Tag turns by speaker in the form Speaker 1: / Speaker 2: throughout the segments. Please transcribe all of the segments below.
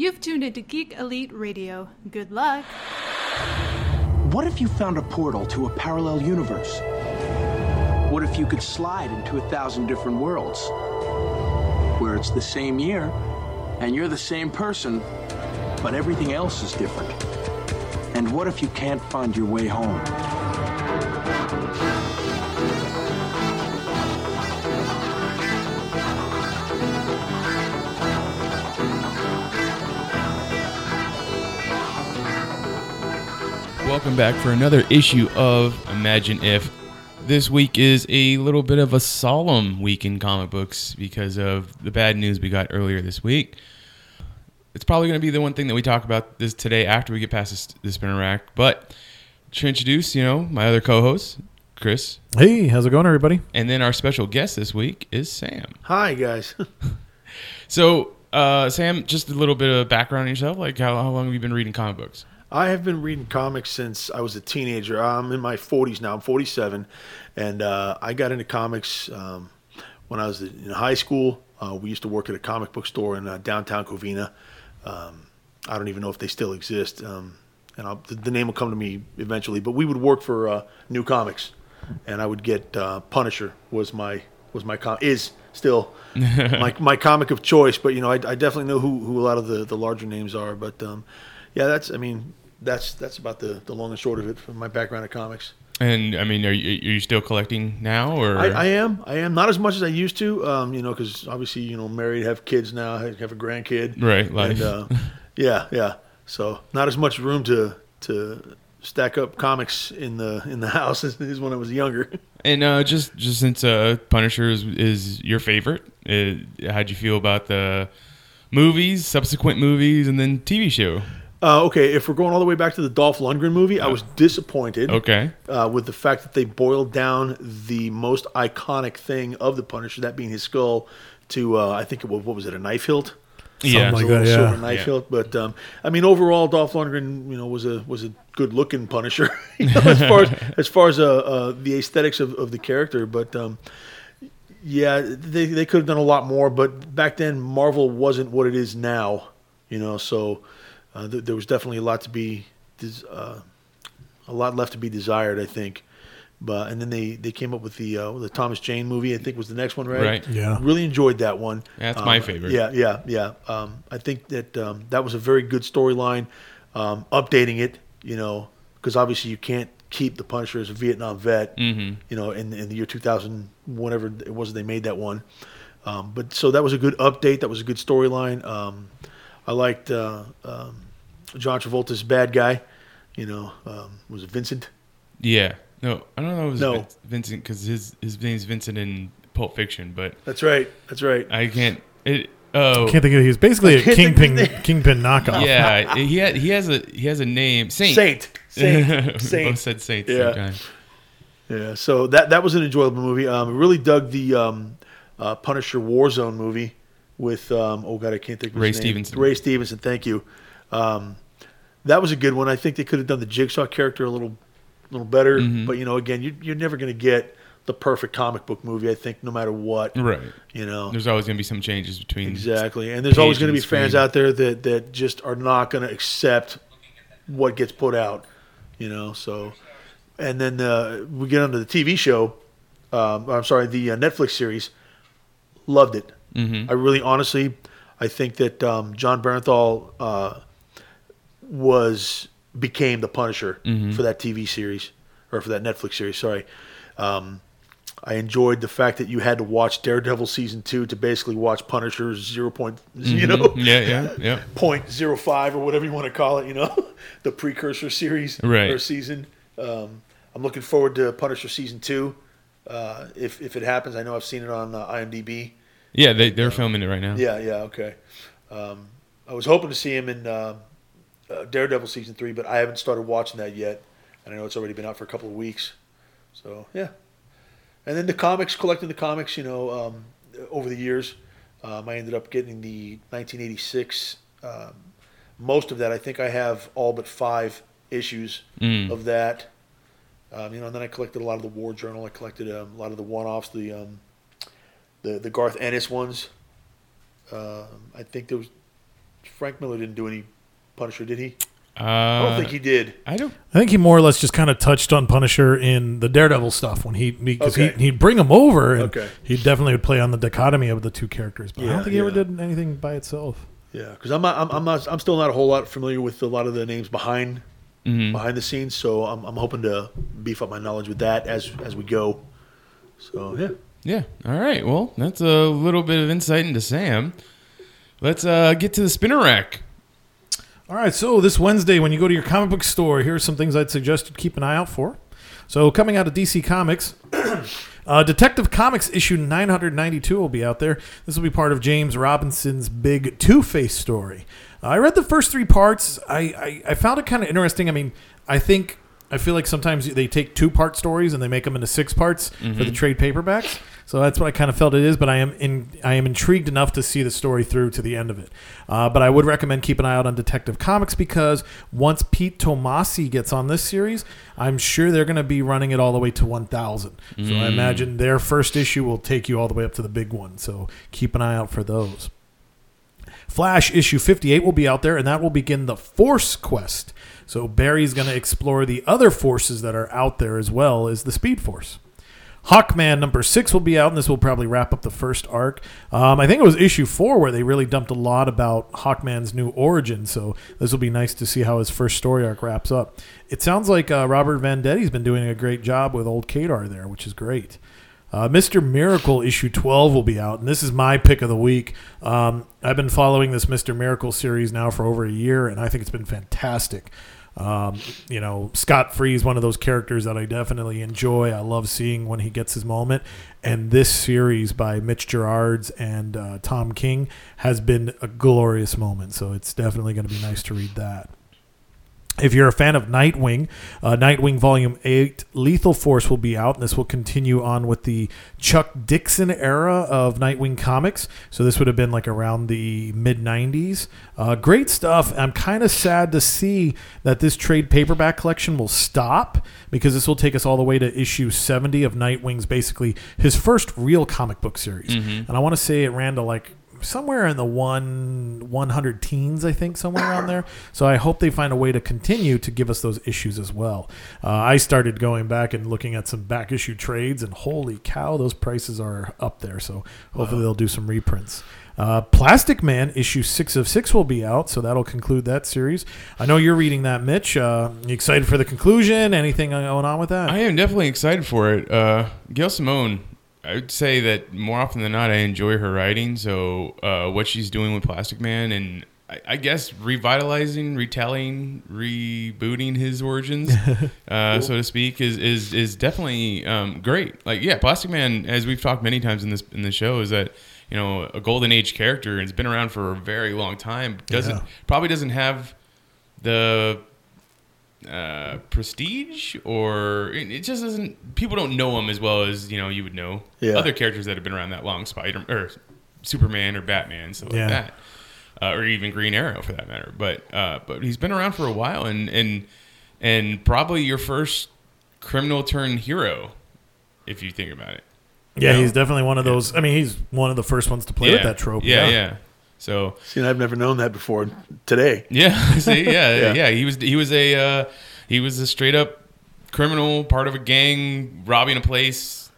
Speaker 1: You've tuned into Geek Elite Radio. Good luck.
Speaker 2: What if you found a portal to a parallel universe? What if you could slide into a thousand different worlds? Where it's the same year, and you're the same person, but everything else is different? And what if you can't find your way home?
Speaker 3: Welcome back for another issue of Imagine If. This week is a little bit of a solemn week in comic books because of the bad news we got earlier this week. It's probably going to be the one thing that we talk about this today after we get past this, this spinner rack. But to introduce, you know, my other co-host, Chris,
Speaker 4: Hey, how's it going, everybody?
Speaker 3: and then our special guest this week is Sam.
Speaker 5: Hi, guys.
Speaker 3: So, uh, Sam, just a little bit of background on yourself. Like, how, how long have you been reading comic books?
Speaker 5: I have been reading comics since I was a teenager. I'm in my 40s now. I'm 47, and uh, I got into comics um, when I was in high school. Uh, we used to work at a comic book store in uh, downtown Covina. Um, I don't even know if they still exist, um, and I'll, the, the name will come to me eventually. But we would work for uh, New Comics, and I would get uh, Punisher was my was my com- is still my my comic of choice. But you know, I, I definitely know who, who a lot of the, the larger names are. But um, yeah, that's I mean that's that's about the, the long and short of it from my background in comics.
Speaker 3: And I mean, are you, are you still collecting now, or
Speaker 5: I, I am I am not as much as I used to. Um, you know, because obviously you know married, have kids now, have have a grandkid.
Speaker 3: Right, life.
Speaker 5: And, uh, yeah, yeah. So not as much room to to stack up comics in the in the house as, as when I was younger.
Speaker 3: And uh, just just since uh, Punisher is, is your favorite, uh, how'd you feel about the movies, subsequent movies, and then TV show?
Speaker 5: Uh, okay, if we're going all the way back to the Dolph Lundgren movie, I was disappointed.
Speaker 3: Okay,
Speaker 5: uh, with the fact that they boiled down the most iconic thing of the Punisher, that being his skull, to uh, I think it was what was it a knife hilt?
Speaker 3: yeah,
Speaker 4: like
Speaker 5: A
Speaker 4: that,
Speaker 5: little
Speaker 4: yeah.
Speaker 5: silver knife
Speaker 3: Yeah.
Speaker 5: hilt. But um, I mean, overall, Dolph Lundgren, you know, was a was a good looking Punisher you know, as far as as far as uh, uh, the aesthetics of, of the character. But um, yeah, they they could have done a lot more. But back then, Marvel wasn't what it is now. You know, so uh, th- there was definitely a lot to be des- uh, a lot left to be desired. I think. But and then they, they came up with the uh, the Thomas Jane movie. I think was the next one, right?
Speaker 3: Right.
Speaker 4: Yeah.
Speaker 5: Really enjoyed that one.
Speaker 3: That's my
Speaker 5: Um,
Speaker 3: favorite.
Speaker 5: Yeah, yeah, yeah. Um, I think that um, that was a very good storyline. Um, updating it, you know, because obviously you can't keep the Punisher as a Vietnam vet.
Speaker 3: Mhm.
Speaker 5: You know, in in the year 2000, whatever it was they made that one. Um, but so that was a good update. That was a good storyline. I liked uh, um, John Travolta's bad guy. You know, um, was it Vincent?
Speaker 3: yeah. No, I don't know. If it was
Speaker 5: No.
Speaker 3: Vincent because his his name's Vincent in Pulp Fiction, but
Speaker 5: That's right. That's right.
Speaker 3: I can't. It. Oh,
Speaker 4: Can't think of. He's basically a
Speaker 5: can't think of
Speaker 4: kingpin kingpin knockoff.
Speaker 3: yeah. he had he has a he has a name Saint.
Speaker 5: Saint. Saint.
Speaker 3: We Both said Saint.
Speaker 5: Yeah.
Speaker 3: same time.
Speaker 5: Yeah, so that that was an enjoyable movie. Um, I really dug the um, uh, Punisher Warzone movie with um, oh god, I can't think of
Speaker 3: Ray
Speaker 5: name.
Speaker 3: Stevenson.
Speaker 5: Ray Stevenson, thank you. Um, that was a good one. I think they could have done the Jigsaw character a little little better,
Speaker 3: Mm-hmm.
Speaker 5: but you know, again, you, you're never going to get the perfect comic book movie. I think no matter what,
Speaker 3: Right.
Speaker 5: you know.
Speaker 3: There's always gonna be some changes between
Speaker 5: Exactly, and there's always going to be fans out there that that just are not going to accept what gets put out, you know. So, and then uh, we get onto the TV show. Um, I'm sorry, the uh, Netflix series. Loved it.
Speaker 3: Mhm.
Speaker 5: I really, honestly, I think that um, Jon Bernthal uh, was became the Punisher
Speaker 3: Mm-hmm.
Speaker 5: for that TV series or for that Netflix series. Sorry. Um, I enjoyed the fact that you had to watch Daredevil season two to basically watch Punisher zero point, you know,
Speaker 3: Mm-hmm. Yeah, yeah, yeah.
Speaker 5: point zero five or whatever you want to call it. You know, the precursor series
Speaker 3: Right.
Speaker 5: or season. Um, I'm looking forward to Punisher season two. Uh, if if it happens, I know I've seen it on uh, IMDb.
Speaker 3: Yeah, they they're filming it right now.
Speaker 5: Yeah, yeah, okay. Um, I was hoping to see him in uh, uh, Daredevil season three, but I haven't started watching that yet, and I know it's already been out for a couple of weeks. So yeah, and then the comics, collecting the comics, you know, um, over the years, um, I ended up getting the 1986. Um, most of that, I think I have all but five issues
Speaker 3: Mm.
Speaker 5: of that. Um, you know, and then I collected a lot of the War Journal. I collected um, a lot of the one-offs, the um, the the Garth Ennis ones. Um, I think there was Frank Miller didn't do any Punisher, did he?
Speaker 3: Uh,
Speaker 5: I don't think he did.
Speaker 3: I don't.
Speaker 4: I think he more or less just kind of touched on Punisher in the Daredevil stuff when he because
Speaker 5: Okay.
Speaker 4: he he'd bring him over and
Speaker 5: Okay.
Speaker 4: he definitely would play on the dichotomy of the two characters. But I don't think he ever did anything by itself.
Speaker 5: Yeah, because I'm not, I'm, I'm not, I'm still not a whole lot familiar with a lot of the names behind
Speaker 3: Mhm.
Speaker 5: behind the scenes. So I'm, I'm hoping to beef up my knowledge with that as as we go. So yeah,
Speaker 3: Yeah. All right. Well, that's a little bit of insight into Sam. Let's uh, get to the spinner rack.
Speaker 4: All right, so this Wednesday, when you go to your comic book store, here are some things I'd suggest you keep an eye out for. So, coming out of DC Comics, uh, Detective Comics issue 992 will be out there. This will be part of James Robinson's big Two Face story. Uh, I read the first three parts. I, I, I found it kind of interesting. I mean, I think. I feel like sometimes they take two part stories and they make them into six parts for the trade paperbacks. So that's what I kind of felt it is. But I am in I am intrigued enough to see the story through to the end of it. Uh, but I would recommend keep an eye out on Detective Comics because once Pete Tomasi gets on this series, I'm sure they're going to be running it all the way to 1,000. So I imagine their first issue will take you all the way up to the big one. So keep an eye out for those. Flash issue 58 will be out there, and that will begin the Force Quest. So Barry's going to explore the other forces that are out there as well as the Speed Force. Hawkman number six will be out, and this will probably wrap up the first arc. Um, I think it was issue four where they really dumped a lot about Hawkman's new origin, so this will be nice to see how his first story arc wraps up. It sounds like uh, Robert Venditti's been doing a great job with old Kadar there, which is great. Uh, Mr. Miracle issue 12 will be out, and this is my pick of the week. Um, I've been following this Mr. Miracle series now for over a year, and I think it's been fantastic. Um, you know, Scott Free is one of those characters that I definitely enjoy. I love seeing when he gets his moment. And this series by Mitch Gerads and uh, Tom King has been a glorious moment. So it's definitely going to be nice to read that. If you're a fan of Nightwing, uh, Nightwing Volume 8 Lethal Force will be out, and this will continue on with the Chuck Dixon era of Nightwing comics. So this would have been like around the mid 90s. Uh, great stuff. I'm kind of sad to see that this trade paperback collection will stop because this will take us all the way to issue 70 of Nightwing's basically his first real comic book series. And I want to say it ran to like somewhere in the one 100 teens i think somewhere around there so i hope they find a way to continue to give us those issues as well uh, i started going back and looking at some back issue trades and holy cow those prices are up there so hopefully they'll do some reprints uh, Plastic Man issue six of six will be out, so that'll conclude that series. I know you're reading that, Mitch. Uh, you excited for the conclusion? Anything going on with that?
Speaker 3: I am definitely excited for it. Uh, Gail Simone, I would say that more often than not, I enjoy her writing. So uh, what she's doing with Plastic Man and I, I guess revitalizing, retelling, rebooting his origins, uh, so to speak, is is is definitely um, great. Like yeah, Plastic Man, as we've talked many times in this in the show, is that you know a golden age character and it's been around for a very long time. Doesn't
Speaker 4: Yeah.
Speaker 3: probably doesn't have the uh, prestige or it it just doesn't people don't know him as well as you know you would know
Speaker 5: Yeah.
Speaker 3: other characters that have been around that long spider or superman or batman stuff
Speaker 4: Yeah.
Speaker 3: like that uh, or even green arrow for that matter but uh, but he's been around for a while and and and probably your first criminal turned hero if you think about it
Speaker 4: yeah,
Speaker 3: you know?
Speaker 4: he's definitely one of those. I mean, he's one of the first ones to play with that trope.
Speaker 3: yeah yeah, so
Speaker 5: see, I've never known that before today.
Speaker 3: Yeah, see, yeah, yeah,
Speaker 5: Yeah.
Speaker 3: He was he was a uh, he was a straight up criminal, part of a gang, robbing a place,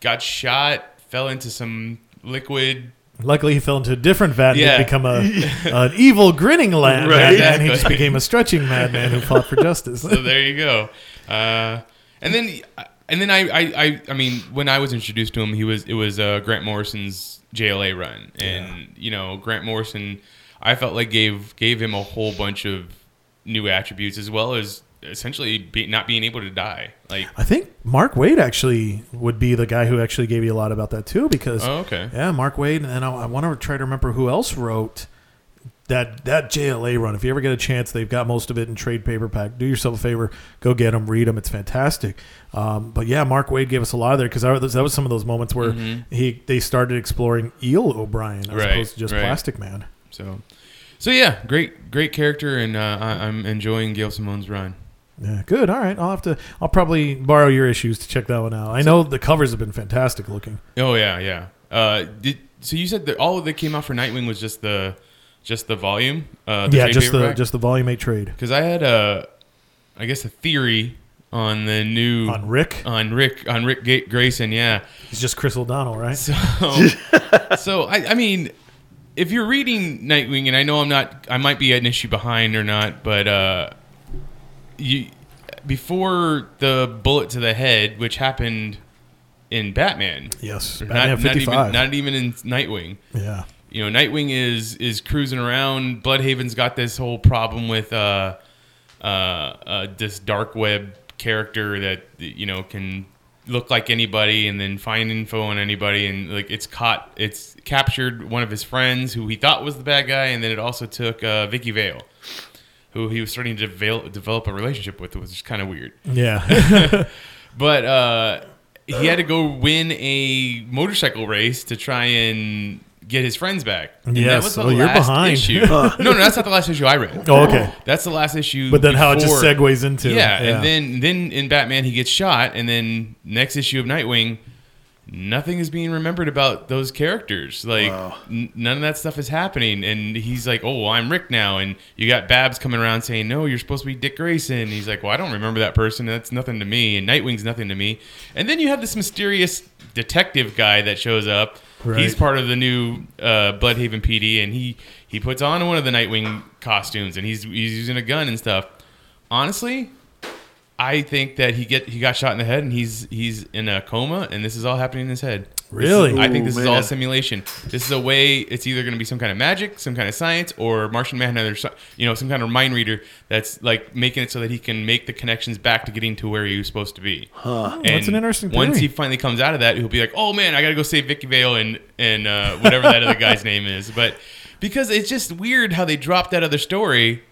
Speaker 3: got shot, fell into some liquid.
Speaker 4: Luckily, he fell into a different vat and
Speaker 3: Yeah.
Speaker 4: didn't become a an evil grinning lad,
Speaker 5: Right.
Speaker 4: madman. He just became a stretching madman who fought for justice.
Speaker 3: So there you go. Uh, and then and then I, I I I mean when I was introduced to him, he was it was uh, Grant Morrison's JLA run, and you know Grant Morrison, I felt like gave gave him a whole bunch of new attributes as well as essentially be, not being able to die. Like
Speaker 4: I think Mark Waid actually would be the guy who actually gave you a lot about that too, because
Speaker 3: oh okay.
Speaker 4: yeah, Mark Waid, and I, I want to try to remember who else wrote that that JLA run. If you ever get a chance, they've got most of it in trade paperback. Do yourself a favor, go get them, read them. It's fantastic. Um, but yeah, Mark Waid gave us a lot of there because that was some of those moments where he they started exploring Eel O'Brien as
Speaker 3: Mm-hmm. Right,
Speaker 4: opposed to just
Speaker 3: right.
Speaker 4: Plastic Man.
Speaker 3: So, so yeah, great, great character, and uh, I, I'm enjoying Gail Simone's run.
Speaker 4: Yeah, good. All right, I'll have to. I'll probably borrow your issues to check that one out. I know the covers have been fantastic looking.
Speaker 3: Oh yeah, yeah. Uh, did so? You said that all that came out for Nightwing was just the just the volume. Uh,
Speaker 4: yeah, just the just the volume eight trade
Speaker 3: because I had a, I guess a theory on the new
Speaker 4: on Rick.
Speaker 3: on Rick on Rick Ga- Grayson. Yeah,
Speaker 4: He's just Chris O'Donnell, right?
Speaker 3: so so I, I mean, if you're reading Nightwing, and I know I'm not, I might be an issue behind or not, but uh, you before the bullet to the head, which happened in Batman.
Speaker 4: yes,
Speaker 3: Not,
Speaker 4: Batman
Speaker 3: not even not even in Nightwing.
Speaker 4: yeah,
Speaker 3: You know, Nightwing is is cruising around. Blüdhaven's got this whole problem with uh, uh, uh, this dark web character that you know can look like anybody and then find info on anybody. And like it's caught it's captured one of his friends who he thought was the bad guy. And then it also took uh, Vicki Vale who he was starting to develop, develop a relationship with which is kind of weird.
Speaker 4: Yeah,
Speaker 3: but uh, he had to go win a motorcycle race to try and get his friends back. And
Speaker 4: Yes.
Speaker 3: the
Speaker 4: Oh, you're
Speaker 3: last
Speaker 4: behind.
Speaker 3: Issue. no, no, that's not the last issue I read.
Speaker 4: Oh, okay.
Speaker 3: That's the last issue.
Speaker 4: but then how it just segues into
Speaker 3: Yeah, and then then in Batman he gets shot, and then next issue of Nightwing, nothing is being remembered about those characters. Like
Speaker 5: Wow.
Speaker 3: n- none of that stuff is happening, and he's like, "Oh, well, I'm Rick now," and you got Babs coming around saying, "No, you're supposed to be Dick Grayson." And he's like, "Well, I don't remember that person. That's nothing to me." And Nightwing's nothing to me. And then you have this mysterious detective guy that shows up.
Speaker 4: Right.
Speaker 3: He's part of the new uh, Blüdhaven PD, and he he puts on one of the Nightwing costumes, and he's he's using a gun and stuff. Honestly, I think that he get he got shot in the head, and he's he's in a coma, and this is all happening in his head.
Speaker 4: Really?
Speaker 3: I think
Speaker 5: Ooh,
Speaker 3: this is all simulation. This is a way. It's either going to be some kind of magic, some kind of science, or Martian Manhunter, you know, some kind of mind reader that's like making it so that he can make the connections back to getting to where he was supposed to be. Huh.
Speaker 4: that's an interesting
Speaker 3: Once he finally comes out of that, he'll be like, "Oh man, I got to go save Vicki Vale and and uh, whatever that other guy's name is." But because it's just weird how they dropped that other story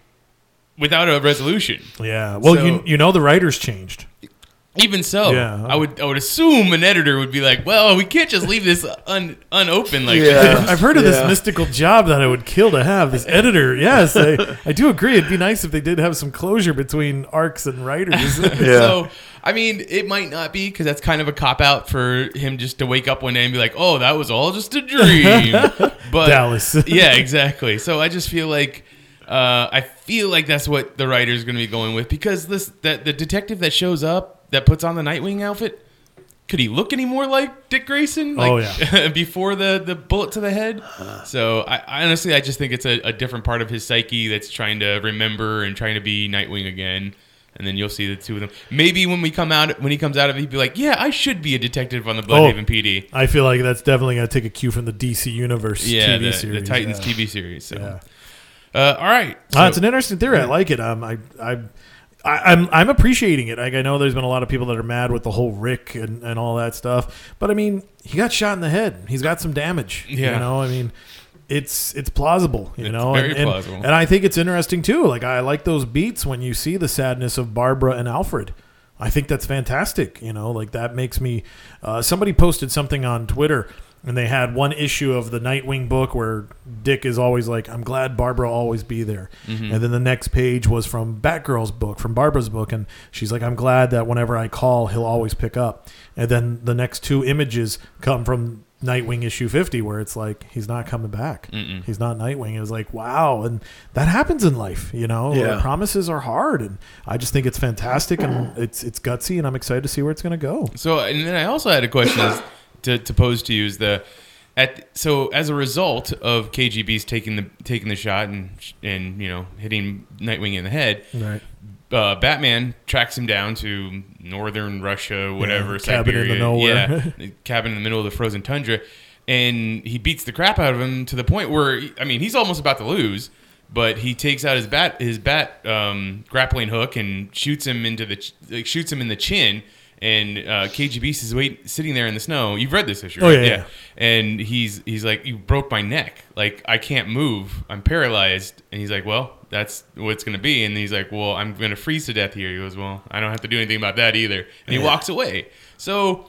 Speaker 3: without a resolution.
Speaker 4: yeah. Well,
Speaker 3: So-
Speaker 4: you you know the writers changed.
Speaker 3: Even so,
Speaker 4: Yeah.
Speaker 3: I would I would assume an editor would be like, "Well, we can't just leave this un, unopened like
Speaker 5: Yeah.
Speaker 3: this."
Speaker 4: I've heard of this mystical job that I would kill to have. This editor, yes, I, I do agree. It'd be nice if they did have some closure between arcs and writers.
Speaker 5: Yeah.
Speaker 3: So, I mean, it might not be because that's kind of a cop out for him just to wake up one day and be like, "Oh, that was all just a dream." But
Speaker 4: Dallas.
Speaker 3: yeah, exactly. So I just feel like uh, I feel like that's what the writer's going to be going with because this that the detective that shows up that puts on the Nightwing outfit. Could he look any more like Dick Grayson? Like,
Speaker 4: Oh, yeah.
Speaker 3: before the, the bullet to the head. So I, I honestly, I just think it's a, a different part of his psyche that's trying to remember and trying to be Nightwing again. And then you'll see the two of them. Maybe when we come out, when he comes out of it, he'd be like, "Yeah, I should be a detective on the Blüdhaven PD."
Speaker 4: I feel like that's definitely going to take a cue from the DC Universe
Speaker 3: Yeah,
Speaker 4: TV
Speaker 3: the,
Speaker 4: series.
Speaker 3: the Titans
Speaker 4: yeah.
Speaker 3: TV series. So,
Speaker 4: Yeah.
Speaker 3: Uh, all right.
Speaker 4: Uh,
Speaker 3: So-
Speaker 4: it's an interesting theory. I like it. Um, I, I, I, I'm, I'm appreciating it. Like I know there's been a lot of people that are mad with the whole Rick and, and all that stuff, but I mean, he got shot in the head. He's got some damage.
Speaker 3: Yeah.
Speaker 4: You know, I mean, it's it's plausible. You
Speaker 3: It's
Speaker 4: know,
Speaker 3: very
Speaker 4: and, and-
Speaker 3: plausible.
Speaker 4: And I think it's interesting too. Like I like those beats when you see the sadness of Barbara and Alfred. I think that's fantastic. You know, like that makes me. Uh, somebody posted something on Twitter, and they had one issue of the Nightwing book where Dick is always like, "I'm glad Barbara will always be there,"
Speaker 3: Mm-hmm.
Speaker 4: and then the next page was from Batgirl's book, from Barbara's book, and she's like, "I'm glad that whenever I call, he'll always pick up." And then the next two images come from Nightwing issue 50 where it's like he's not coming back. He's not Nightwing. It was like, wow, and that happens in life, you know.
Speaker 5: Yeah.
Speaker 4: Promises are hard and I just think it's fantastic and it's it's gutsy and I'm excited to see where it's going to go.
Speaker 3: So, and then I also had a question to, to pose to you: is the at so as a result of KGB's taking the taking the shot and and you know hitting Nightwing in the head,
Speaker 4: Right.
Speaker 3: uh, Batman tracks him down to northern Russia, whatever,
Speaker 4: Yeah, cabin in the nowhere.
Speaker 3: yeah, cabin in the middle of the frozen tundra, and he beats the crap out of him to the point where I mean he's almost about to lose, but he takes out his bat his bat um, grappling hook and shoots him into the like, shoots him in the chin. And uh, KG is wait, sitting there in the snow. You've read this issue,
Speaker 4: Oh,
Speaker 3: right?
Speaker 4: yeah, yeah.
Speaker 3: And he's he's like, "You broke my neck. Like I can't move. I'm paralyzed." And he's like, "Well, that's what it's gonna be." And he's like, "Well, I'm gonna freeze to death here." He goes, "Well, I don't have to do anything about that either." And he walks away. So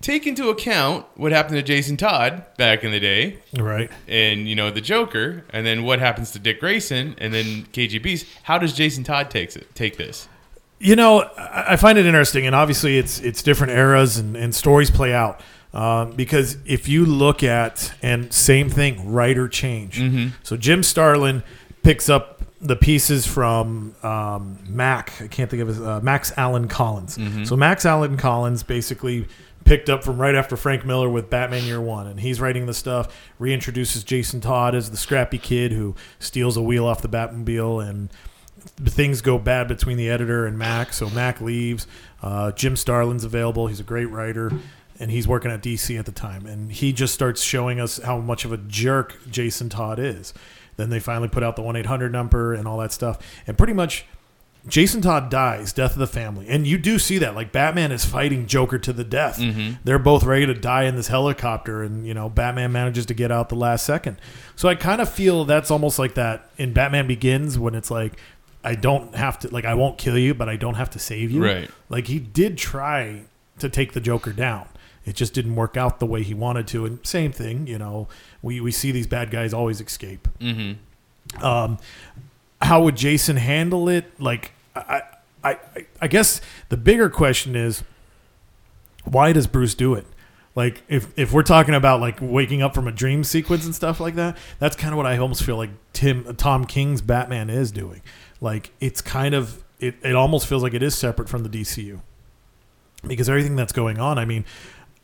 Speaker 3: take into account what happened to Jason Todd back in the day,
Speaker 4: Right.
Speaker 3: and you know the Joker, and then what happens to Dick Grayson, and then KGB's. How does Jason Todd takes it? Take this?
Speaker 4: You know, I find it interesting, and obviously it's it's different eras and, and stories play out. Um, because if you look at and same thing, writer change. So Jim Starlin picks up the pieces from um, Mac. I can't think of his uh, Max Allan Collins. So Max Allan Collins basically picked up from right after Frank Miller with Batman Year One, and he's writing the stuff. Reintroduces Jason Todd as the scrappy kid who steals a wheel off the Batmobile, and things go bad between the editor and Mac. So Mac leaves. Uh, Jim Starlin's available. He's a great writer. And he's working at DC at the time. And he just starts showing us how much of a jerk Jason Todd is. Then they finally put out the 1 800 number and all that stuff. And pretty much Jason Todd dies, death of the family. And you do see that. Like Batman is fighting Joker to the death. They're both ready to die in this helicopter, and you know, Batman manages to get out the last second. So I kind of feel that's almost like that in Batman Begins when it's like I don't have to like I won't kill you, but I don't have to save you.
Speaker 3: Right.
Speaker 4: Like he did try to take the Joker down. It just didn't work out the way he wanted to. And same thing, you know, we, we see these bad guys always escape. Um, how would Jason handle it? Like, I, I, I, I guess the bigger question is, why does Bruce do it? Like, if if we're talking about like waking up from a dream sequence and stuff like that, that's kind of what I almost feel like Tim Tom King's Batman is doing. Like, it's kind of it. It almost feels like it is separate from the DCU because everything that's going on. I mean,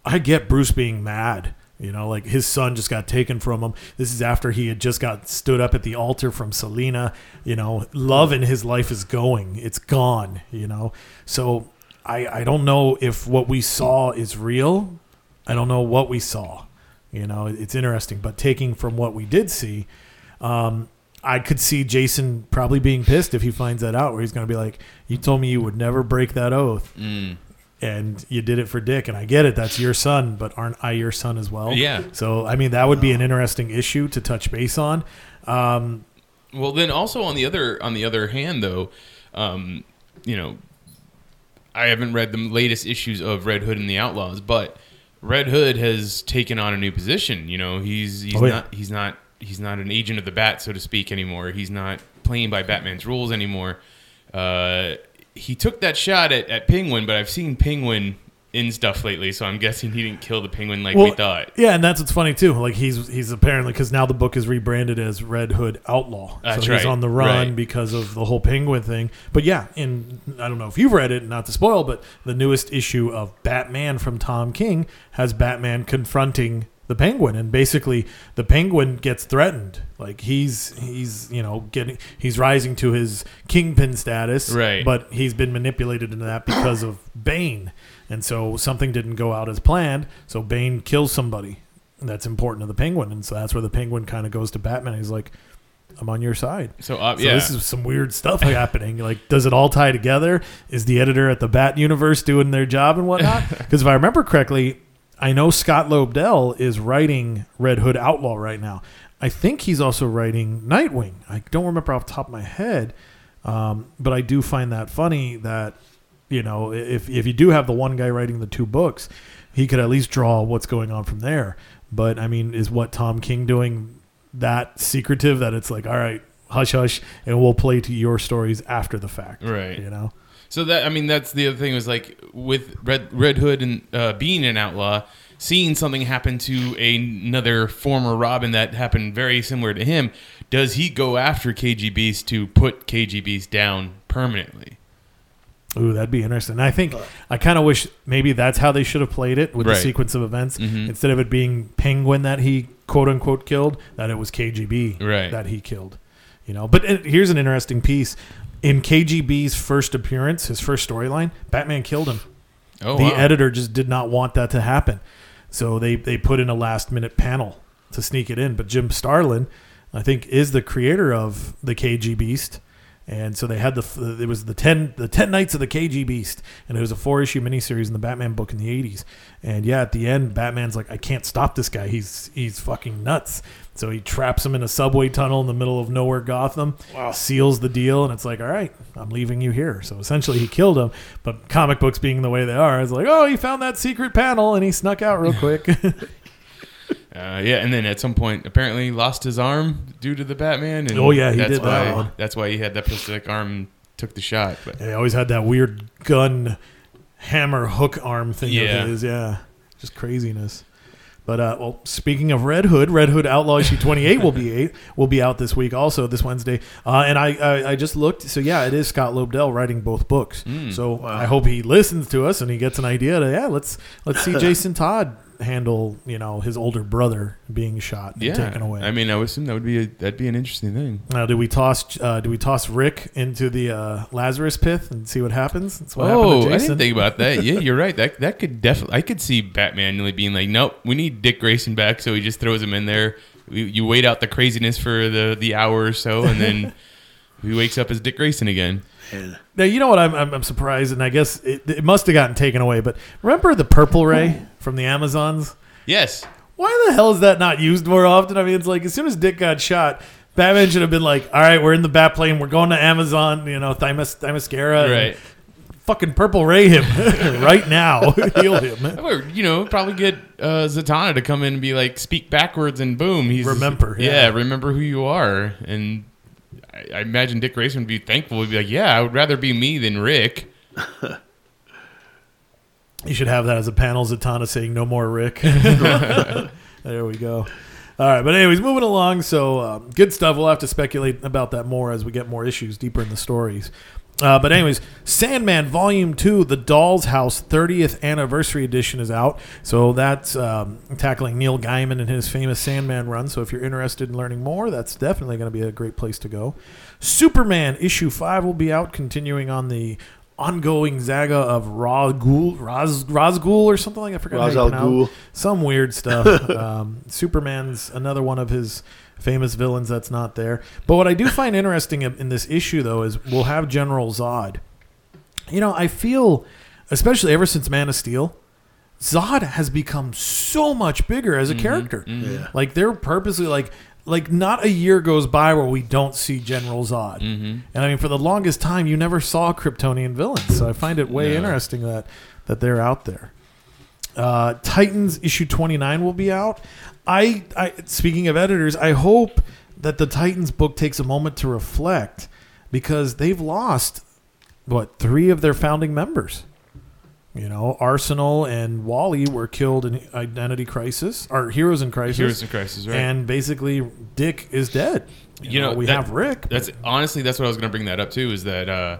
Speaker 4: I get Bruce being mad. You know, like his son just got taken from him. This is after he had just got stood up at the altar from Selina. You know, love in his life is going. It's gone. You know, so I I don't know if what we saw is real. I don't know what we saw. You know, it's interesting, but taking from what we did see, um, I could see Jason probably being pissed if he finds that out, where he's going to be like, "You told me you would never break that oath." and you did it for Dick. And I get it, that's your son, but aren't I your son as well?
Speaker 3: Yeah.
Speaker 4: So I mean, that would be an interesting issue to touch base on. Um,
Speaker 3: Well, then also on the other on the other hand, though, um, you know, I haven't read the latest issues of Red Hood and the Outlaws, but Red Hood has taken on a new position. You know, he's he's
Speaker 4: Oh, yeah.
Speaker 3: not he's not he's not an agent of the Bat, so to speak, anymore. He's not playing by Batman's rules anymore. Uh, he took that shot at, at Penguin, but I've seen Penguin in stuff lately, so I'm guessing he didn't kill the Penguin like we thought.
Speaker 4: Yeah, and that's what's funny too. Like he's he's apparently because now the book is rebranded as Red Hood Outlaw.
Speaker 3: That's
Speaker 4: so he's
Speaker 3: right,
Speaker 4: on the run
Speaker 3: right.
Speaker 4: because of the whole penguin thing. But yeah, in I don't know if you've read it, not to spoil, but the newest issue of Batman from Tom King has Batman confronting the penguin and basically the penguin gets threatened like he's he's you know getting he's rising to his kingpin status
Speaker 3: Right.
Speaker 4: but he's been manipulated into that because of bane and so something didn't go out as planned so bane kills somebody that's important to the penguin and so that's where the penguin kind of goes to batman he's like i'm on your side
Speaker 3: So, uh,
Speaker 4: so
Speaker 3: yeah,
Speaker 4: this is some weird stuff happening. Like, does it all tie together? Is the editor at the Bat Universe doing their job and whatnot? Because if I remember correctly, I know Scott Lobdell is writing Red Hood Outlaw right now. I think he's also writing Nightwing. I don't remember off the top of my head, um, but I do find that funny that you know if if you do have the one guy writing the two books, he could at least draw what's going on from there. But I mean, is what Tom King doing that secretive that it's like, all right, hush hush, and we'll play to your stories after the fact,
Speaker 3: Right.
Speaker 4: You know,
Speaker 3: So that I mean, that's the other thing was like with Red Red Hood and uh, being an outlaw, seeing something happen to another former Robin that happened very similar to him. Does he go after KG Beast to put KG Beast down permanently?
Speaker 4: ooh, that'd be interesting. I think I kind of wish maybe that's how they should have played it with
Speaker 3: Right.
Speaker 4: the sequence of events
Speaker 3: Mhm.
Speaker 4: instead of it being Penguin that he quote unquote killed, that it was KGB
Speaker 3: Right.
Speaker 4: that he killed. You know, but it, here's an interesting piece. In KGB's first appearance, his first storyline, Batman killed him.
Speaker 3: Oh,
Speaker 4: the
Speaker 3: wow.
Speaker 4: editor just did not want that to happen. So they, they put in a last minute panel to sneak it in. But Jim Starlin, I think, is the creator of the KG Beast. And so they had the it was the ten the ten nights of the KG Beast, and it was a four issue miniseries in the Batman book in the eighties. And yeah, at the end, Batman's like, I can't stop this guy. He's he's fucking nuts. So he traps him in a subway tunnel in the middle of nowhere, Gotham. Seals the deal, and it's like, all right, I'm leaving you here. So essentially, he killed him. But comic books being the way they are, it's like, oh, he found that secret panel and he snuck out real quick.
Speaker 3: Uh, yeah, and then at some point, apparently lost his arm due to the Batman. And
Speaker 4: Oh, yeah, he
Speaker 3: that's
Speaker 4: did that
Speaker 3: why,
Speaker 4: one.
Speaker 3: That's why he had that prosthetic arm, and took the shot. But
Speaker 4: He always had that weird gun hammer hook arm thing
Speaker 3: Yeah.
Speaker 4: of his. Yeah. just craziness. But uh, well, speaking of Red Hood, Red Hood Outlaw issue twenty eight will be eight will be out this week, also this Wednesday. Uh, and I, I I just looked, so yeah, it is Scott Lobdell writing both books. So I hope he listens to us and he gets an idea to yeah, let's let's see Jason Todd handle you know his older brother being shot and
Speaker 3: Yeah,
Speaker 4: taken away.
Speaker 3: I mean, I would assume that would be a, that'd be an interesting thing.
Speaker 4: Now, do we toss? Uh, do we toss Rick into the uh, Lazarus pit and see what happens? That's what happened
Speaker 3: Oh,
Speaker 4: to
Speaker 3: I
Speaker 4: Jason.
Speaker 3: didn't think about that. Yeah, you're right. That that could definitely. I could see Batman really being like, nope, we need Dick Grayson back, so he just throws him in there. You you wait out the craziness for the the hour or so, and then he wakes up as Dick Grayson again.
Speaker 4: Now, you know what? I'm, I'm, I'm surprised, and I guess it, it must have gotten taken away. But remember the Purple Ray from the Amazons?
Speaker 3: Yes.
Speaker 4: Why the hell is that not used more often? I mean, it's like as soon as Dick got shot, Batman should have been like, "All right, we're in the bat plane. We're going to Amazon. You know, Thymus, Themyscira. and
Speaker 3: Right.
Speaker 4: Fucking Purple Ray him right now. Heal him.
Speaker 3: Or, you know, probably get uh, Zatanna to come in and be like, speak backwards, and boom, he's
Speaker 4: Remember,
Speaker 3: Yeah,
Speaker 4: yeah.
Speaker 3: remember who you are. And I, I imagine Dick Grayson would be thankful. He'd be like, yeah, I would rather be me than Rick.
Speaker 4: You should have that as a panel. Zatanna saying "No more Rick." there we go. All right, but anyways, moving along. So um, good stuff. We'll have to speculate about that more as we get more issues deeper in the stories. Uh, but anyways, Sandman Volume Two, The Doll's House 30th Anniversary Edition is out. So that's um, tackling Neil Gaiman and his famous Sandman run. So if you're interested in learning more, that's definitely going to be a great place to go. Superman Issue Five will be out, continuing on the ongoing saga of Razgul, Raz, Razgul or something like that. I forgot
Speaker 5: Ra's
Speaker 4: how you pronounce-
Speaker 5: Ghul.
Speaker 4: Some weird stuff. um, Superman's another one of his famous villains that's not there. But what I do find interesting in in this issue, though, is we'll have General Zod. You know, I feel, especially ever since Man of Steel, Zod has become so much bigger as a character.
Speaker 5: Yeah.
Speaker 4: Like they're purposely like like not a year goes by where we don't see General Zod.
Speaker 3: Mm-hmm.
Speaker 4: And I mean, for the longest time, you never saw Kryptonian villains. So I find it way
Speaker 3: No.
Speaker 4: interesting that that they're out there. Uh, Titans issue twenty nine will be out. I, I speaking of editors, I hope that the Titans book takes a moment to reflect because they've lost what three of their founding members. You know, Arsenal and Wally were killed in Identity Crisis, or Heroes in Crisis.
Speaker 3: Heroes in Crisis, right?
Speaker 4: And basically, Dick is dead. You,
Speaker 3: You
Speaker 4: know,
Speaker 3: know,
Speaker 4: we
Speaker 3: that-
Speaker 4: have Rick.
Speaker 3: That's honestly that's what I was going to bring that up too. Is that uh,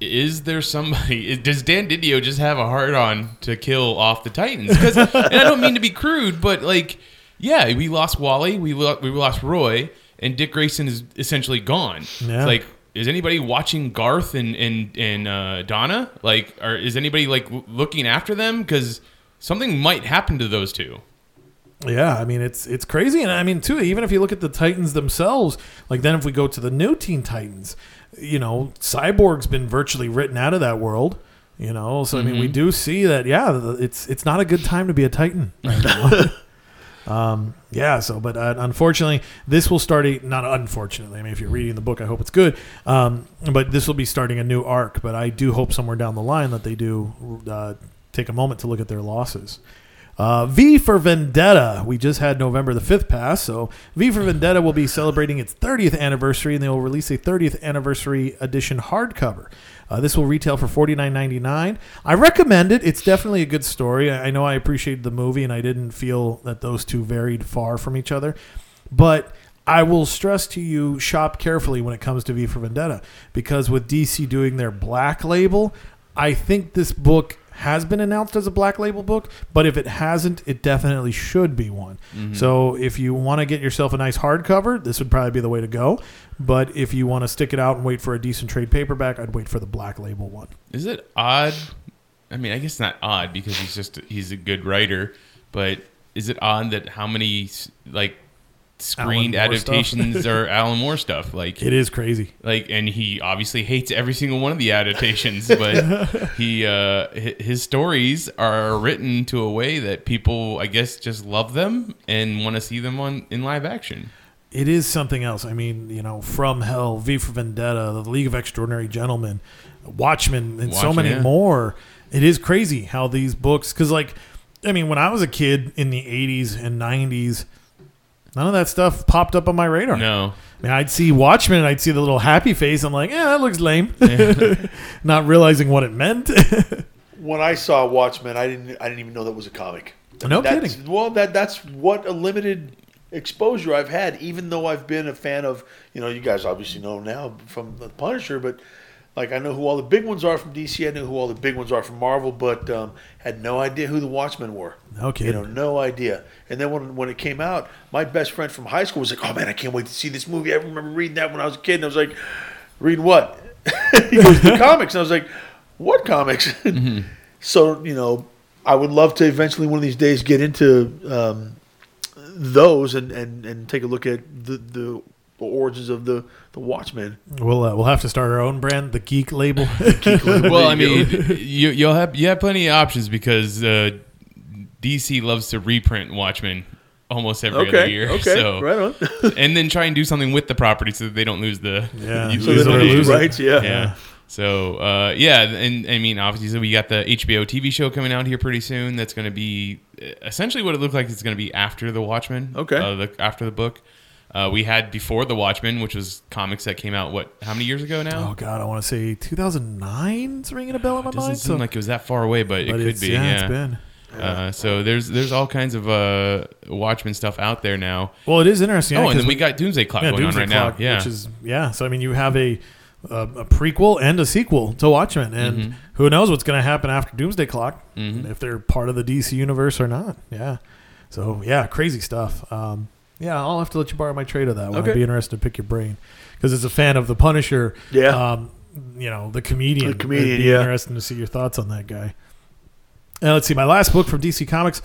Speaker 3: is there somebody? is- Does Dan DiDio just have a hard on to kill off the Titans? Because and I don't mean to be crude, but like, yeah, we lost Wally, we lo- we lost Roy, and Dick Grayson is essentially gone.
Speaker 4: Yeah.
Speaker 3: It's like. Is anybody watching Garth and and and uh, Donna? Like, or is anybody like looking after them? Because something might happen to those two.
Speaker 4: Yeah, I mean it's it's crazy, and I mean too. Even if you look at the Titans themselves, like then if we go to the new Teen Titans, you know, Cyborg's been virtually written out of that world. You know, so I mean we do see that. Yeah, it's it's not a good time to be a Titan. Um, yeah. So, but uh, unfortunately, this will start a not unfortunately. I mean, if you're reading the book, I hope it's good. Um, but this will be starting a new arc. But I do hope somewhere down the line that they do uh, take a moment to look at their losses. Uh, v for Vendetta. We just had November the 5th pass, so V for Vendetta will be celebrating its 30th anniversary, and they will release a 30th anniversary edition hardcover. Uh, this will retail for $49.99. I recommend it. It's definitely a good story. I I know I appreciated the movie, and I didn't feel that those two varied far from each other. But I will stress to you shop carefully when it comes to V for Vendetta because with DC doing their black label, I think this book has been announced as a black label book, but if it hasn't, it definitely should be one. Mm-hmm. So if you want to get yourself a nice hardcover, this would probably be the way to go. But if you want to stick it out and wait for a decent trade paperback, I'd wait for the black label one.
Speaker 3: Is it odd? I mean, I guess not odd because he's just he's a good writer, but is it odd that how many like screened
Speaker 4: Alan Moore stuff?
Speaker 3: adaptations are Alan Moore stuff? Like,
Speaker 4: It is crazy.
Speaker 3: like, and he obviously hates every single one of the adaptations, but he uh, his stories are written to a way that people, I guess, just love them and want to see them on in live action.
Speaker 4: it is something else. I mean, you know, From Hell, V for Vendetta, The League of Extraordinary Gentlemen, Watchmen, and so many
Speaker 3: yeah.
Speaker 4: more. It is crazy how these books, because, like, I mean, when I was a kid in the 80s and 90s, none of that stuff popped up on my radar.
Speaker 3: No,
Speaker 4: I mean, I'd see Watchmen and I'd see the little happy face. I'm like, yeah, that looks lame. Not realizing what it meant.
Speaker 5: when I saw Watchmen, I didn't I didn't even know that was a comic.
Speaker 4: No
Speaker 5: that's,
Speaker 4: kidding.
Speaker 5: Well, that that's what a limited exposure I've had. Even though I've been a fan of, you know, you guys obviously know now from the Punisher, but like I know who all the big ones are from DC. I know who all the big ones are from Marvel, but um, had no idea who the Watchmen were.
Speaker 4: Okay,
Speaker 5: You know, no idea. And then when when it came out, my best friend from high school was like, "Oh man, I can't wait to see this movie." I remember reading that when I was a kid, and I was like, "Reading what?" he goes, "The comics." And I was like, "What comics?" so you know, I would love to eventually one of these days get into um, those and, and, and take a look at the, the origins of the the Watchmen.
Speaker 4: We'll uh, we'll have to start our own brand, the Geek Label.
Speaker 3: well, I mean, you you'll have you have plenty of options because uh, DC loves to reprint Watchmen almost every other year.
Speaker 5: okay,
Speaker 3: so,
Speaker 5: right on.
Speaker 3: and then try and do something with the property so that they don't lose the
Speaker 4: Yeah, so
Speaker 3: lose
Speaker 4: they
Speaker 3: the
Speaker 4: don't
Speaker 3: rights.
Speaker 4: lose
Speaker 5: rights. Yeah.
Speaker 3: Yeah. So uh, yeah, and I mean, obviously, we got the HBO TV show coming out here pretty soon. That's going to be uh, essentially what it looked like. It's going to be after the Watchmen.
Speaker 5: Okay.
Speaker 3: Uh, the, after the book, uh, we had before the Watchmen, which was comics that came out what how many years ago now?
Speaker 4: oh God, I want to say 2009. It's ringing a bell in my
Speaker 3: Doesn't
Speaker 4: mind.
Speaker 3: seem
Speaker 4: so-
Speaker 3: like it was that far away, but, it could
Speaker 4: it's,
Speaker 3: be.
Speaker 4: yeah,
Speaker 3: Yeah.
Speaker 4: it's been.
Speaker 3: Uh, so there's there's all kinds of uh, Watchmen stuff out there now.
Speaker 4: Well, it is interesting. yeah,
Speaker 3: oh, and
Speaker 4: 'cause
Speaker 3: then we got Doomsday Clock
Speaker 4: yeah,
Speaker 3: going
Speaker 4: Doomsday
Speaker 3: on right
Speaker 4: Clock,
Speaker 3: now. Yeah.
Speaker 4: which is yeah. So I mean, you have a a, a prequel and a sequel to Watchmen, and
Speaker 3: Mm-hmm.
Speaker 4: who knows what's going to happen after Doomsday Clock
Speaker 3: Mhm.
Speaker 4: if they're part of the DC universe or not. Yeah. So yeah, crazy stuff. Um, yeah, I'll have to let you borrow my trade of that one.
Speaker 5: Okay.
Speaker 4: I'd be interested to pick your brain because as a fan of the Punisher,
Speaker 5: Yeah.
Speaker 4: um, you know the comedian.
Speaker 5: The comedian,
Speaker 4: it'd be
Speaker 5: yeah.
Speaker 4: Interesting to see your thoughts on that guy. Now let's see. My last book from DC Comics.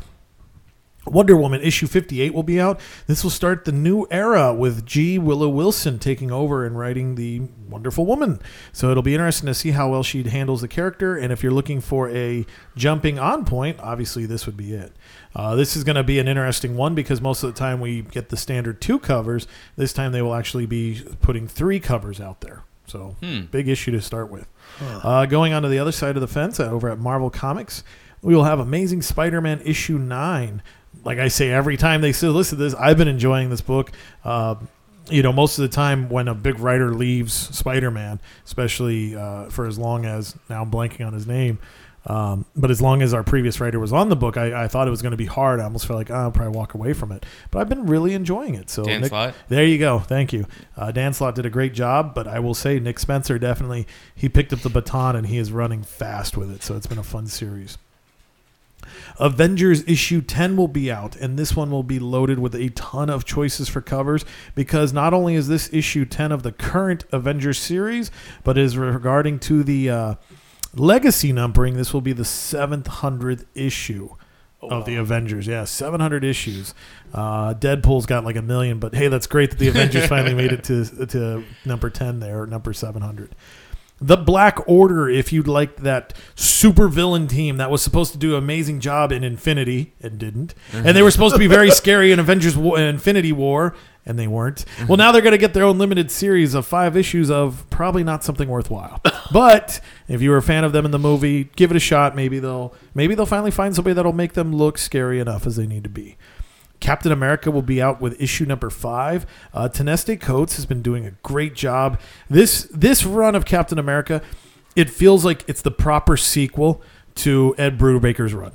Speaker 4: Wonder Woman issue 58 will be out. This will start the new era with G. Willow Wilson taking over and writing the Wonderful Woman. So it'll be interesting to see how well she handles the character. And if you're looking for a jumping on point, obviously this would be it. Uh, this is going to be an interesting one because most of the time we get the standard two covers. This time they will actually be putting three covers out there. So
Speaker 3: Hmm.
Speaker 4: big issue to start with. Uh, going on to the other side of the fence, uh, over at Marvel Comics, we will have Amazing Spider-Man issue nine. Like I say every time they say, "Listen to this," I've been enjoying this book. Uh, you know, most of the time when a big writer leaves Spider-Man, especially uh, for as long as now I'm blanking on his name, um, but as long as our previous writer was on the book, I, I thought it was going to be hard. I almost felt like oh, I'll probably walk away from it. But I've been really enjoying it. So
Speaker 3: Dan
Speaker 4: Nick-
Speaker 3: Slott?
Speaker 4: there you go. Thank you. Uh, Dan Slott did a great job, but I will say Nick Spencer definitely he picked up the baton and he is running fast with it. So it's been a fun series. Avengers issue 10 will be out, and this one will be loaded with a ton of choices for covers because not only is this issue 10 of the current Avengers series, but is regarding to the uh, legacy numbering, this will be the 700th issue of the Avengers. Yeah, 700 issues. Uh, Deadpool's got like a million, but hey, that's great that the Avengers finally made it to to number 10 there, number 700. The Black Order, if you'd like that super villain team that was supposed to do an amazing job in Infinity and didn't, and they were supposed to be very scary in Avengers War, Infinity War, and they weren't. Mm-hmm. Well, now they're going to get their own limited series of five issues of probably not something worthwhile. but if you were a fan of them in the movie, give it a shot. Maybe they'll maybe they'll finally find somebody that'll make them look scary enough as they need to be. Captain America will be out with issue number five. Uh, Ta-Nehisi Coates has been doing a great job. This this run of Captain America, it feels like it's the proper sequel to Ed Brubaker's run.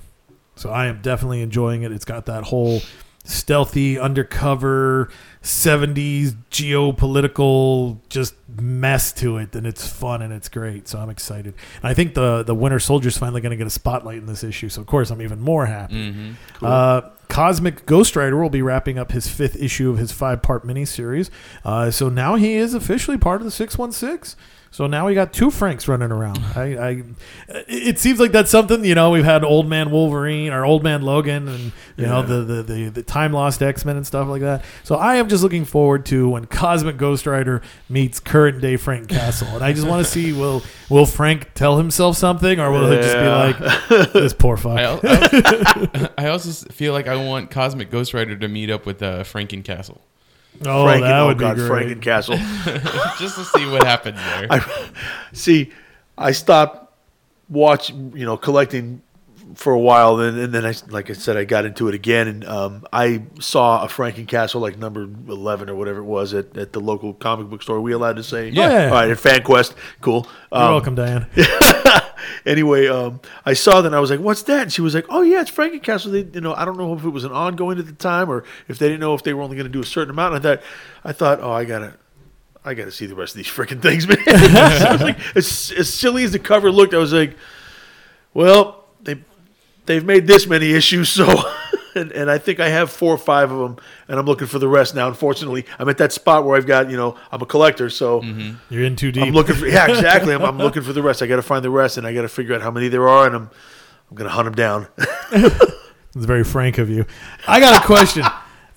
Speaker 4: So I am definitely enjoying it. It's got that whole stealthy undercover 70s geopolitical just mess to it and it's fun and it's great so i'm excited and i think the the winter soldier's finally going to get a spotlight in this issue so of course i'm even more happy
Speaker 3: hmm
Speaker 4: uh, Cosmic Ghost Rider will be wrapping up his fifth issue of his five part miniseries. Uh, so now he is officially part of the 616. So now we got two Franks running around. I, I, it seems like that's something you know. We've had Old Man Wolverine or Old Man Logan, and you know the, the the the time lost X Men and stuff like that. So I am just looking forward to when Cosmic Ghost Rider meets current day Frank Castle, and I just want to see will will Frank tell himself something, or will it just be like this poor fuck?
Speaker 3: I, I, I also feel like I want Cosmic Ghost Rider to meet up with uh, Frankencastle
Speaker 4: oh,
Speaker 5: Franken-
Speaker 4: that
Speaker 5: oh
Speaker 4: would
Speaker 5: God,
Speaker 4: be great.
Speaker 5: Frankencastle.
Speaker 3: just to see what happens there.
Speaker 5: I see. I stopped watch, you know, collecting for a while, and, and then I, like I said, I got into it again, and um, I saw a Frankencastle like number eleven or whatever it was at, at the local comic book store. Are we allowed to say?
Speaker 3: Yeah.
Speaker 4: Oh, yeah.
Speaker 5: All right, at FanQuest, cool.
Speaker 4: You're
Speaker 5: Um,
Speaker 4: welcome, Diane.
Speaker 5: anyway, um, I saw that and I was like, "What's that?" And she was like, "Oh yeah, it's Frankencastle." They, you know, I don't know if it was an ongoing at the time or if they didn't know if they were only going to do a certain amount. And I thought, I thought, oh, I gotta, I gotta see the rest of these freaking things, man. So like, as, as silly as the cover looked, I was like, well, they've made this many issues, so. And, and I think I have four or five of them, and I'm looking for the rest now. Unfortunately, I'm at that spot where I've got, you know, I'm a collector, so mm-hmm.
Speaker 4: You're in too deep.
Speaker 5: I'm looking for yeah, exactly. I'm, I'm looking for the rest. I got to find the rest, and I got to figure out how many there are, and I'm I'm gonna hunt them down.
Speaker 4: It's very frank of you. I got a question.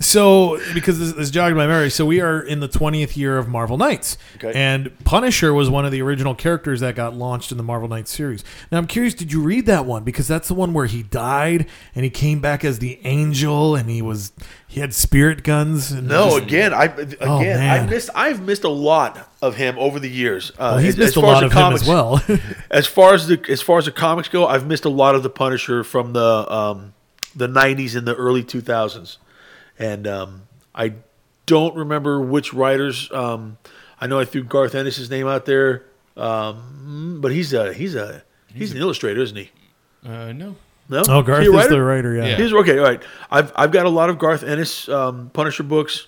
Speaker 4: So, because this, this jogged my memory, so we are in the 20th year of Marvel Knights.
Speaker 5: Okay.
Speaker 4: And Punisher was one of the original characters that got launched in the Marvel Knights series. Now, I'm curious, did you read that one? Because that's the one where he died and he came back as the angel and he was, he had spirit guns. And
Speaker 5: No,
Speaker 4: just-
Speaker 5: again, I again
Speaker 4: Oh,
Speaker 5: I missed. I've missed a lot of him over the years. Uh,
Speaker 4: well, he's
Speaker 5: as-
Speaker 4: missed
Speaker 5: as
Speaker 4: a lot of him as well.
Speaker 5: as far as the as far as the comics go, I've missed a lot of the Punisher from the um, the '90s and the early 2000s, and um, I don't remember which writers. Um, I know I threw Garth Ennis's name out there, um, but he's a he's a he's an illustrator, isn't he?
Speaker 3: Uh, no.
Speaker 5: No,
Speaker 4: oh, Garth
Speaker 5: Is
Speaker 4: is the writer, yeah.
Speaker 3: Yeah.
Speaker 5: He's okay. All right, I've I've got a lot of Garth Ennis um, Punisher books.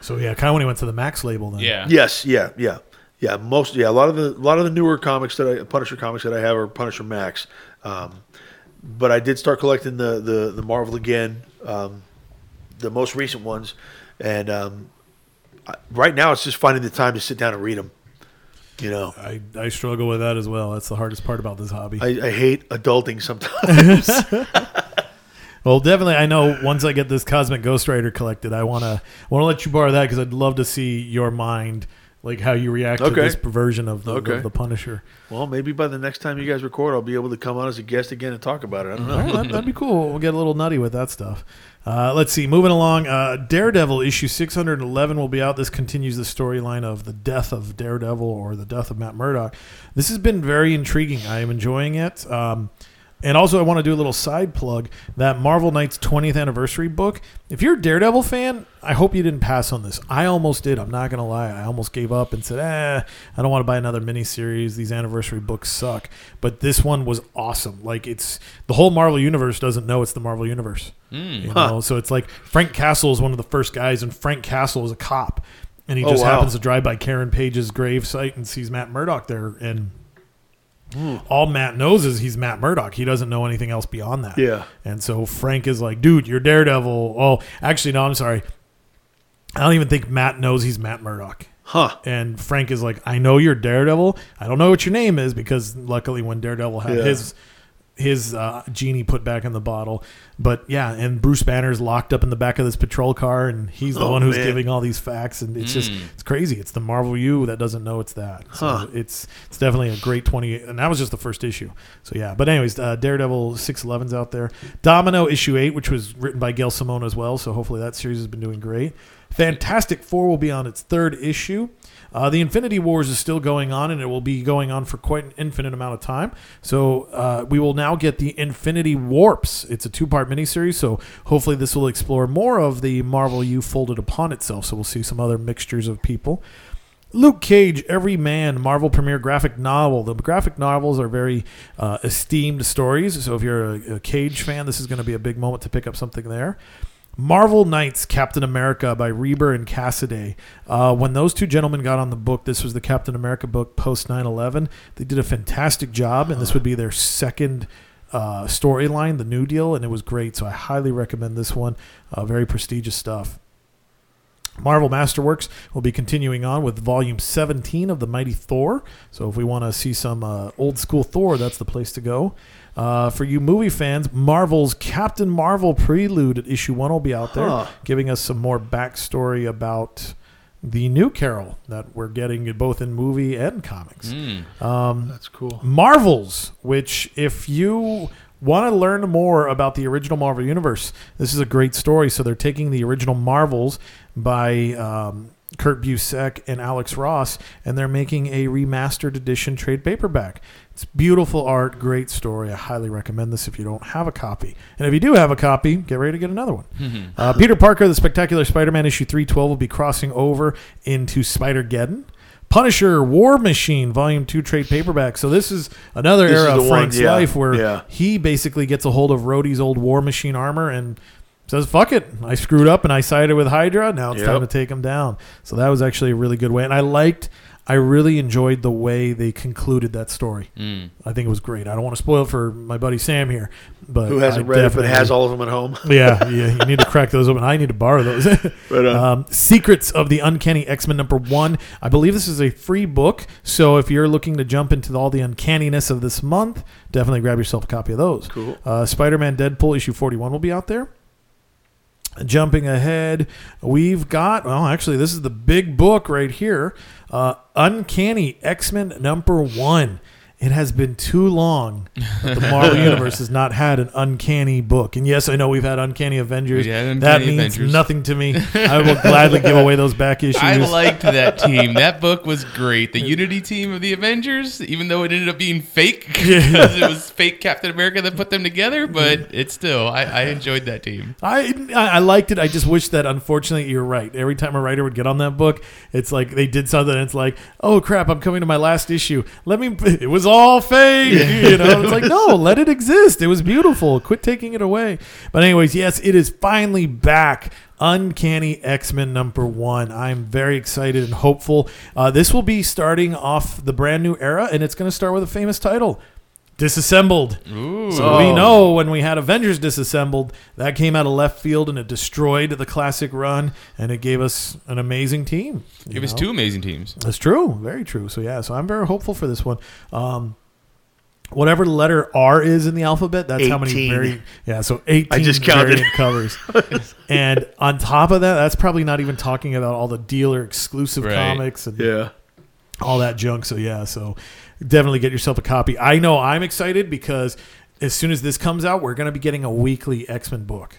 Speaker 4: So, yeah, kind of when he went to the Max label then.
Speaker 3: Yeah.
Speaker 5: Yes, yeah, yeah, yeah. Most, yeah. A lot of the, a lot of the newer comics that I, Punisher comics that I have are Punisher Max. Um, but I did start collecting the the, the Marvel again, um, the most recent ones, and um, I, right now it's just finding the time to sit down and read them. You know,
Speaker 4: I, I struggle with that as well. That's the hardest part about this hobby.
Speaker 5: I, I hate adulting sometimes.
Speaker 4: Well, definitely. I know once I get this Cosmic Ghost Rider collected, I wanna want to let you borrow that because I'd love to see your mind, like how you react to this perversion of the,
Speaker 5: Okay.
Speaker 4: of the Punisher.
Speaker 5: well, maybe by the next time you guys record, I'll be able to come on as a guest again and talk about it. I don't know.
Speaker 4: Right, that, that'd be cool. We'll get a little nutty with that stuff. Uh, let's see. Moving along, uh, Daredevil issue 611 will be out. This continues the storyline of the death of Daredevil or the death of Matt Murdock. This has been very intriguing. I am enjoying it. Um, and also, I want to do a little side plug that Marvel Knights 20th anniversary book. If you're a Daredevil fan, I hope you didn't pass on this. I almost did. I'm not going to lie. I almost gave up and said, eh, I don't want to buy another miniseries. These anniversary books suck. But this one was awesome. Like, it's the whole Marvel Universe doesn't know it's the Marvel Universe. You know, so it's like Frank Castle is one of the first guys, and Frank Castle is a cop. And he
Speaker 5: Oh,
Speaker 4: just
Speaker 5: wow.
Speaker 4: happens to drive by Karen Page's grave site and sees Matt Murdock there. And
Speaker 5: Hmm.
Speaker 4: all Matt knows is he's Matt Murdock. He doesn't know anything else beyond that.
Speaker 5: Yeah.
Speaker 4: And so Frank is like, dude, you're Daredevil. Oh, actually, no, I'm sorry. I don't even think Matt knows he's Matt Murdock.
Speaker 5: Huh?
Speaker 4: And Frank is like, I know you're Daredevil. I don't know what your name is because luckily when Daredevil had
Speaker 5: Yeah.
Speaker 4: his his uh, genie put back in the bottle. But yeah, and Bruce Banner's locked up in the back of this patrol car, and he's the
Speaker 5: Oh,
Speaker 4: one who's
Speaker 5: man.
Speaker 4: giving all these facts, and it's just it's crazy. It's the Marvel U that doesn't know it's that. So
Speaker 5: Huh.
Speaker 4: it's it's definitely a great twenty, and that was just the first issue. So yeah, but anyways, uh, Daredevil six elevens out there. Domino issue eight, which was written by Gail Simone as well. So hopefully that series has been doing great. Fantastic Four will be on its third issue. Uh, the Infinity Wars is still going on, and it will be going on for quite an infinite amount of time. So uh, we will now get the Infinity Warps. It's a two-part miniseries, so hopefully this will explore more of the Marvel U folded upon itself. So we'll see some other mixtures of people. Luke Cage, Every Man, Marvel premiere graphic novel. The graphic novels are very uh, esteemed stories. So if you're a, a Cage fan, this is going to be a big moment to pick up something there. Marvel Knights, Captain America by Rieber and Cassaday. Uh, when those two gentlemen got on the book, this was the Captain America book post 9 11. They did a fantastic job, and this would be their second uh, storyline, the New Deal, and it was great. So I highly recommend this one. Uh, very prestigious stuff. Marvel Masterworks will be continuing on with volume 17 of the Mighty Thor. So if we want to see some uh, old school Thor, that's the place to go. Uh, for you movie fans, Marvel's Captain Marvel Prelude at issue one will be out there,
Speaker 5: Huh.
Speaker 4: giving us some more backstory about the new Carol that we're getting both in movie and comics. Um,
Speaker 5: That's cool.
Speaker 4: Marvels, which if you want to learn more about the original Marvel universe, this is a great story. So they're taking the original Marvels by um, Kurt Busiek and Alex Ross, and they're making a remastered edition trade paperback. It's beautiful art, great story. I highly recommend this if you don't have a copy. And if you do have a copy, get ready to get another one. uh, Peter Parker, the Spectacular Spider Man issue 312, will be crossing over into Spider Geddon. Punisher War Machine Volume 2 trade paperback. So this is another
Speaker 5: This
Speaker 4: era
Speaker 5: is
Speaker 4: of
Speaker 5: the one,
Speaker 4: Frank's
Speaker 5: yeah,
Speaker 4: life where
Speaker 5: yeah.
Speaker 4: he basically gets a hold of Rhodey's old War Machine armor and says, "Fuck it, I screwed up and I sided with Hydra. Now it's
Speaker 5: Yep.
Speaker 4: time to take him down." So that was actually a really good way, and I liked. I really enjoyed the way they concluded that story.
Speaker 3: Mm.
Speaker 4: I think it was great. I don't want to spoil it for my buddy Sam here, but
Speaker 5: Who hasn't
Speaker 4: I
Speaker 5: read it but
Speaker 4: definitely-
Speaker 5: has all of them at home?
Speaker 4: yeah, yeah, you need to crack those open. I need to borrow those.
Speaker 5: Right
Speaker 4: um, Secrets of the Uncanny X Men number one. I believe this is a free book, so if you're looking to jump into all the uncanniness of this month, definitely grab yourself a copy of those.
Speaker 5: Cool.
Speaker 4: Uh, Spider Man Deadpool issue 41 will be out there. Jumping ahead, we've got, well, actually, this is the big book right here uh, Uncanny X Men number one. It has been too long that the Marvel Universe has not had an uncanny book. And yes, I know we've had Uncanny Avengers.
Speaker 3: We had
Speaker 4: that means
Speaker 3: Avengers.
Speaker 4: nothing to me. I will gladly give away those back issues.
Speaker 3: I liked that team. That book was great. The Unity team of the Avengers, even though it ended up being fake because it was fake Captain America that put them together, but mm. it's still I, I enjoyed that team.
Speaker 4: I, I I liked it. I just wish that unfortunately you're right. Every time a writer would get on that book, it's like they did something. And it's like, oh crap, I'm coming to my last issue. Let me. It was all fake. You know, it's like no, let it exist. It was beautiful. Quit taking it away. But anyways, yes, it is finally back. Uncanny X Men number one. I'm very excited and hopeful. Uh, this will be starting off the brand new era, and it's going to start with a famous title. Disassembled.
Speaker 3: Ooh.
Speaker 4: So we know when we had Avengers disassembled, that came out of left field and it destroyed the classic run, and it gave us an amazing team. you
Speaker 3: it was two amazing teams.
Speaker 4: That's true, very true. So yeah, so I'm very hopeful for this one. Um, whatever the letter R is in the alphabet, that's how many very yeah. So 18
Speaker 5: just counted.
Speaker 4: variant covers, and on top of that, that's probably not even talking about all the dealer exclusive
Speaker 3: Right.
Speaker 4: comics and
Speaker 5: Yeah.
Speaker 4: all that junk. So yeah, so definitely get yourself a copy. I know I'm excited because as soon as this comes out, we're going to be getting a weekly X Men book.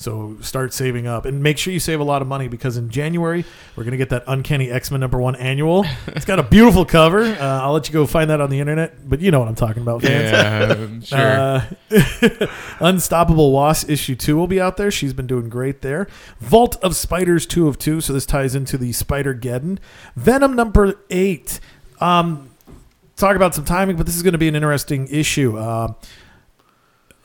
Speaker 4: So start saving up and make sure you save a lot of money because in January we're going to get that Uncanny X Men number one annual. It's got a beautiful cover. Uh, I'll let you go find that on the internet, but you know what I'm talking about, fans.
Speaker 3: Yeah, sure.
Speaker 4: Uh, Unstoppable Wasp issue two will be out there. She's been doing great there. Vault of Spiders two of two. So this ties into the Spider Geddon. Venom number eight. Um, talk about some timing, but this is going to be an interesting issue. Uh,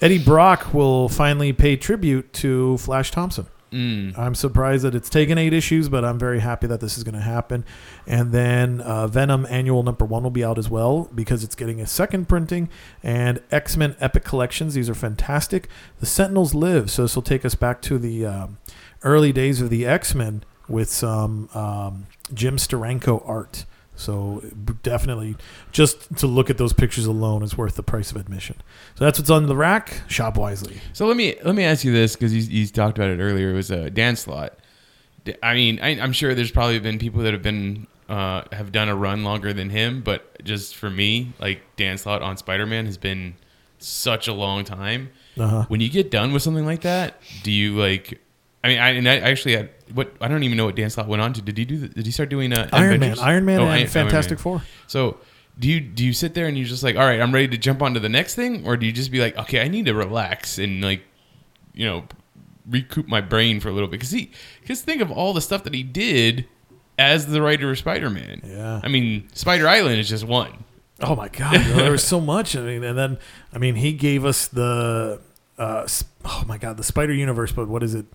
Speaker 4: Eddie Brock will finally pay tribute to Flash Thompson.
Speaker 3: Mm.
Speaker 4: I'm surprised that it's taken eight issues, but I'm very happy that this is going to happen. And then uh, Venom Annual Number One will be out as well because it's getting a second printing. And X Men Epic Collections; these are fantastic. The Sentinels live, so this will take us back to the um, early days of the X Men with some um, Jim Steranko art. So definitely, just to look at those pictures alone is worth the price of admission. So that's what's on the rack. Shop wisely.
Speaker 3: So let me let me ask you this because you, you talked about it earlier. It was a Dan Slott. I mean, I, I'm sure there's probably been people that have been uh, have done a run longer than him, but just for me, like Dan Slott on Spider-Man has been such a long time.
Speaker 4: Uh-huh.
Speaker 3: When you get done with something like that, do you like? I mean, I, and I actually had what I don't even know what Dan Slott went on to. Did he do? The, did he start doing uh,
Speaker 4: Iron Man, Iron Man,
Speaker 3: Oh,
Speaker 4: and
Speaker 3: Iron-
Speaker 4: Fantastic
Speaker 3: Iron Man.
Speaker 4: Four.
Speaker 3: So do you do you sit there and you're just like, all right, I'm ready to jump onto the next thing, or do you just be like, okay, I need to relax and like, you know, recoup my brain for a little bit? Because he, because think of all the stuff that he did as the writer of Spider-Man.
Speaker 4: Yeah.
Speaker 3: I mean, Spider Island is just one.
Speaker 4: Oh my god, you know, there was so much. I mean, and then I mean, he gave us the uh, oh my god, the Spider Universe. But what is it?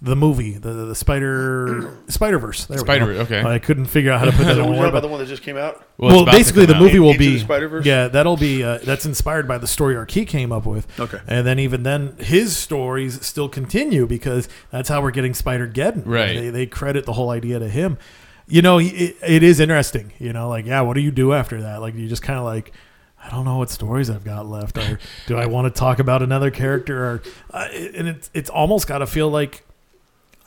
Speaker 4: The movie, the the Spider Spider Verse.
Speaker 3: Spider- Verse. okay.
Speaker 4: I couldn't figure out how to put that
Speaker 5: So
Speaker 4: in
Speaker 5: was that
Speaker 4: word.
Speaker 5: about
Speaker 4: But
Speaker 5: the one that just came out?
Speaker 3: Well,
Speaker 4: well, basically, the
Speaker 3: come
Speaker 4: movie
Speaker 3: out.
Speaker 4: will
Speaker 5: Into
Speaker 4: be
Speaker 5: Spider-Verse?
Speaker 4: Yeah, that'll be uh, that's inspired by the story arc he came up with.
Speaker 5: Okay.
Speaker 4: and then even then, his stories still continue because that's how we're getting Spider Geddon.
Speaker 3: Right.
Speaker 4: They they credit the whole idea to him. You know, it, it is interesting. You know, like yeah, what do you do after that? Like you just kind of like. I don't know what stories I've got left, or do I want to talk about another character? Or uh, and it's it's almost got to feel like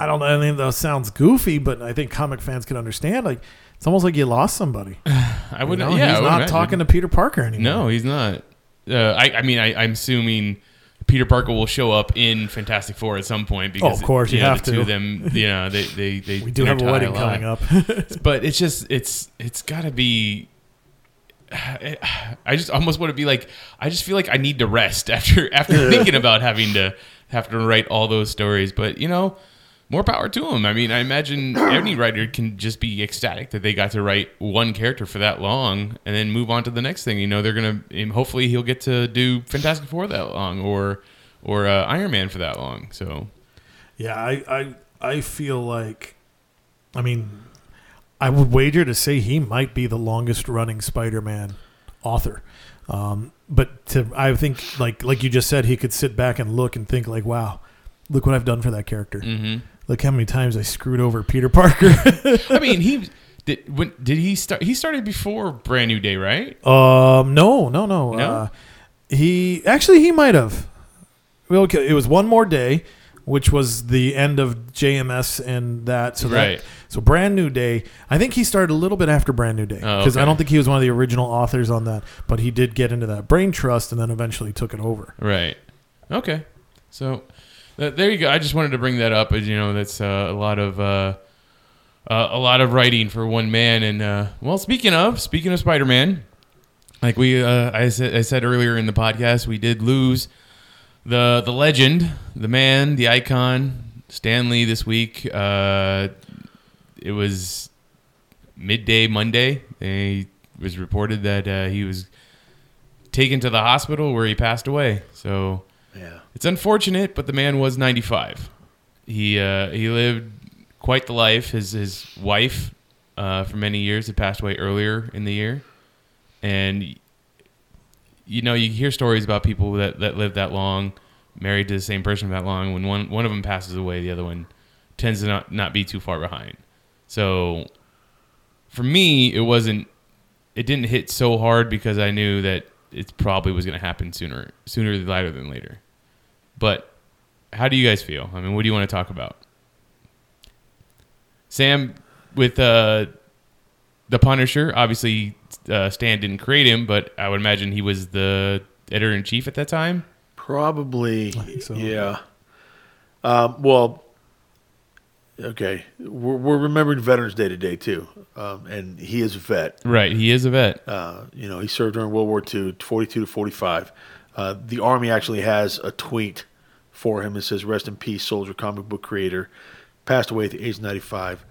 Speaker 4: I don't know. I mean, that sounds goofy, but I think comic fans can understand. Like it's almost like you lost somebody.
Speaker 3: I wouldn't.
Speaker 4: know?
Speaker 3: yeah,
Speaker 4: he's
Speaker 3: would
Speaker 4: not talking to Peter Parker anymore.
Speaker 3: No, he's not. Uh, I, I mean, I, I'm assuming Peter Parker will show up in Fantastic Four at some point because
Speaker 4: Oh, of course, you
Speaker 3: know,
Speaker 4: have
Speaker 3: the two
Speaker 4: to.
Speaker 3: of them, you know, they they they
Speaker 4: We do have a wedding
Speaker 3: lot.
Speaker 4: coming up.
Speaker 3: but it's just it's it's got to be I just almost want to be like I just feel like I need to rest after after thinking about having to have to write all those stories but you know more power to them I mean I imagine any writer can just be ecstatic that they got to write one character for that long and then move on to the next thing you know they're gonna hopefully he'll get to do Fantastic Four that long or or uh, Iron Man for that long so
Speaker 4: Yeah, I, I I feel like, I mean, I would wager to say he might be the longest running Spider-Man author. Um, but to I think like like you just said, he could sit back and look and think like, wow, look what I've done for that character.
Speaker 3: mhm.
Speaker 4: Look how many times I screwed over Peter Parker.
Speaker 3: I mean he did when did he start he started before Brand New Day right
Speaker 4: um, no, no, no.
Speaker 3: No?
Speaker 4: Uh, he actually he might have. Well, okay, it was one more day, which was the end of JMS and that. So that,
Speaker 3: Right.
Speaker 4: So brand new day. I think he started a little bit after brand new day
Speaker 3: Oh,
Speaker 4: because I don't think he was one of the original authors on that, but he did get into that brain trust and then eventually took it over.
Speaker 3: Right. Okay. So there you go. I just wanted to bring that up. As you know, that's uh, a lot of uh, uh, a lot of writing for one man. And uh, well, speaking of speaking of Spider Man, like we uh, I said I said earlier in the podcast, we did lose the the legend, the man, the icon, Stan Lee this week. Uh, it was midday Monday. It was reported that uh, he was taken to the hospital where he passed away. So. It's unfortunate, but the man was 95. He uh, he lived quite the life. His his wife uh, for many years had passed away earlier in the year, and you know you hear stories about people that that live that long, married to the same person that long. When one one of them passes away, the other one tends to not not be too far behind. So for me, it wasn't. It didn't hit so hard because I knew that it probably was going to happen sooner sooner than later than later. But how do you guys feel? I mean, what do you want to talk about? Sam, with uh, the Punisher, obviously uh, Stan didn't create him, but I would imagine he was the editor in chief at that time.
Speaker 5: Probably,
Speaker 4: so.
Speaker 5: yeah. Um, well, okay, we're, we're remembering Veterans Day today too, um, and he is a vet.
Speaker 3: Right, he is a vet.
Speaker 5: Uh, you know, he served during World War II, 42 to 45. Uh, the Army actually has a tweet for him that says, Rest in peace, soldier, comic book creator. Passed away at the age of 95.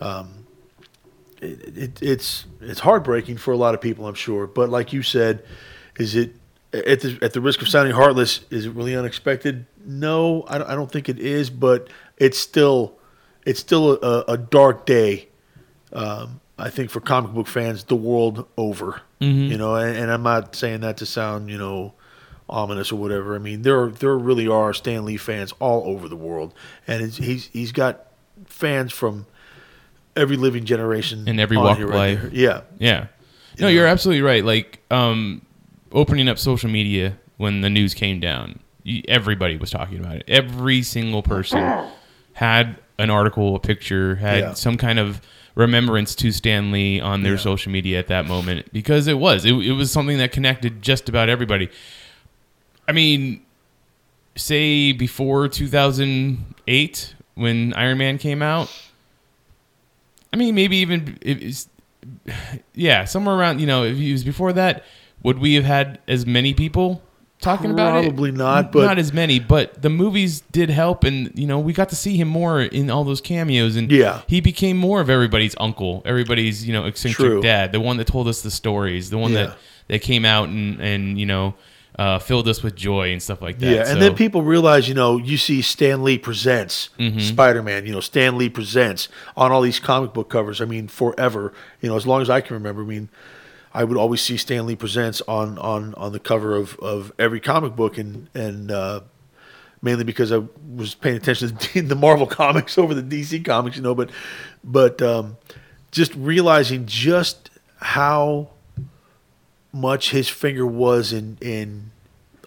Speaker 5: Um, it, it, it's it's heartbreaking for a lot of people, I'm sure. But like you said, is it at the at the risk of sounding heartless? Is it really unexpected? No, I don't, I don't think it is. But it's still it's still a, a dark day um, I think for comic book fans, the world over. You know, and, and I'm not saying that to sound you know ominous or whatever. I mean, there there really are Stan Lee fans all over the world, and it's, he's he's got fans from every living generation
Speaker 3: In every walk of
Speaker 5: right
Speaker 3: life.
Speaker 5: there. Yeah,
Speaker 3: Yeah. No, you're absolutely right. Like, um, opening up social media when the news came down, everybody was talking about it. Every single person had an article, a picture, had
Speaker 5: Yeah.
Speaker 3: some kind of remembrance to Stan Lee on their
Speaker 5: Yeah.
Speaker 3: social media at that moment because it was. It, it was something that connected just about everybody. I mean, say before 2008 when Iron Man came out. I mean, maybe even it is, yeah, somewhere around. You know, if it was before that, would we have had as many people talking about it?
Speaker 5: Probably not, but-
Speaker 3: not as many. But the movies did help, and you know, we got to see him more in all those cameos, and
Speaker 5: Yeah.
Speaker 3: he became more of everybody's uncle, everybody's you know eccentric
Speaker 5: True.
Speaker 3: dad, the one that told us the stories, the one
Speaker 5: Yeah.
Speaker 3: that that came out and and you know uh, filled us with joy and stuff like that.
Speaker 5: yeah. And
Speaker 3: So-
Speaker 5: then people realize, you know, you see Stan Lee presents
Speaker 3: Mm-hmm.
Speaker 5: Spider Man. You know, Stan Lee presents on all these comic book covers. I mean, forever. You know, as long as I can remember. I mean. I would always see Stan Lee presents on, on, on the cover of, of every comic book, and and uh, mainly because I was paying attention to the Marvel comics over the DC comics, you know. But but um, just realizing just how much his finger was in in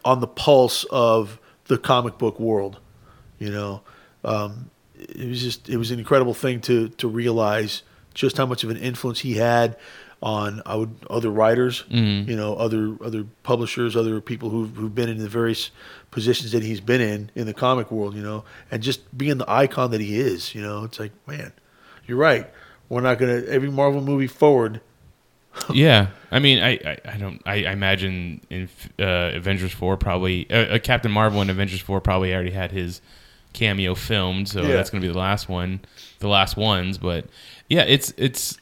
Speaker 5: on the pulse of the comic book world, you know. Um, it was just it was an incredible thing to to realize just how much of an influence he had on I would other writers,
Speaker 3: Mm-hmm.
Speaker 5: you know, other other publishers, other people who've who've been in the various positions that he's been in in the comic world, you know, and just being the icon that he is, you know, it's like, man, you're right. We're not gonna every Marvel movie forward.
Speaker 3: yeah, I mean, I, I, I don't, I, I imagine in uh, Avengers four probably uh, uh, Captain Marvel and Avengers four probably already had his cameo filmed, so
Speaker 5: Yeah.
Speaker 3: that's going to be the last one, the last ones. But yeah, it's it's.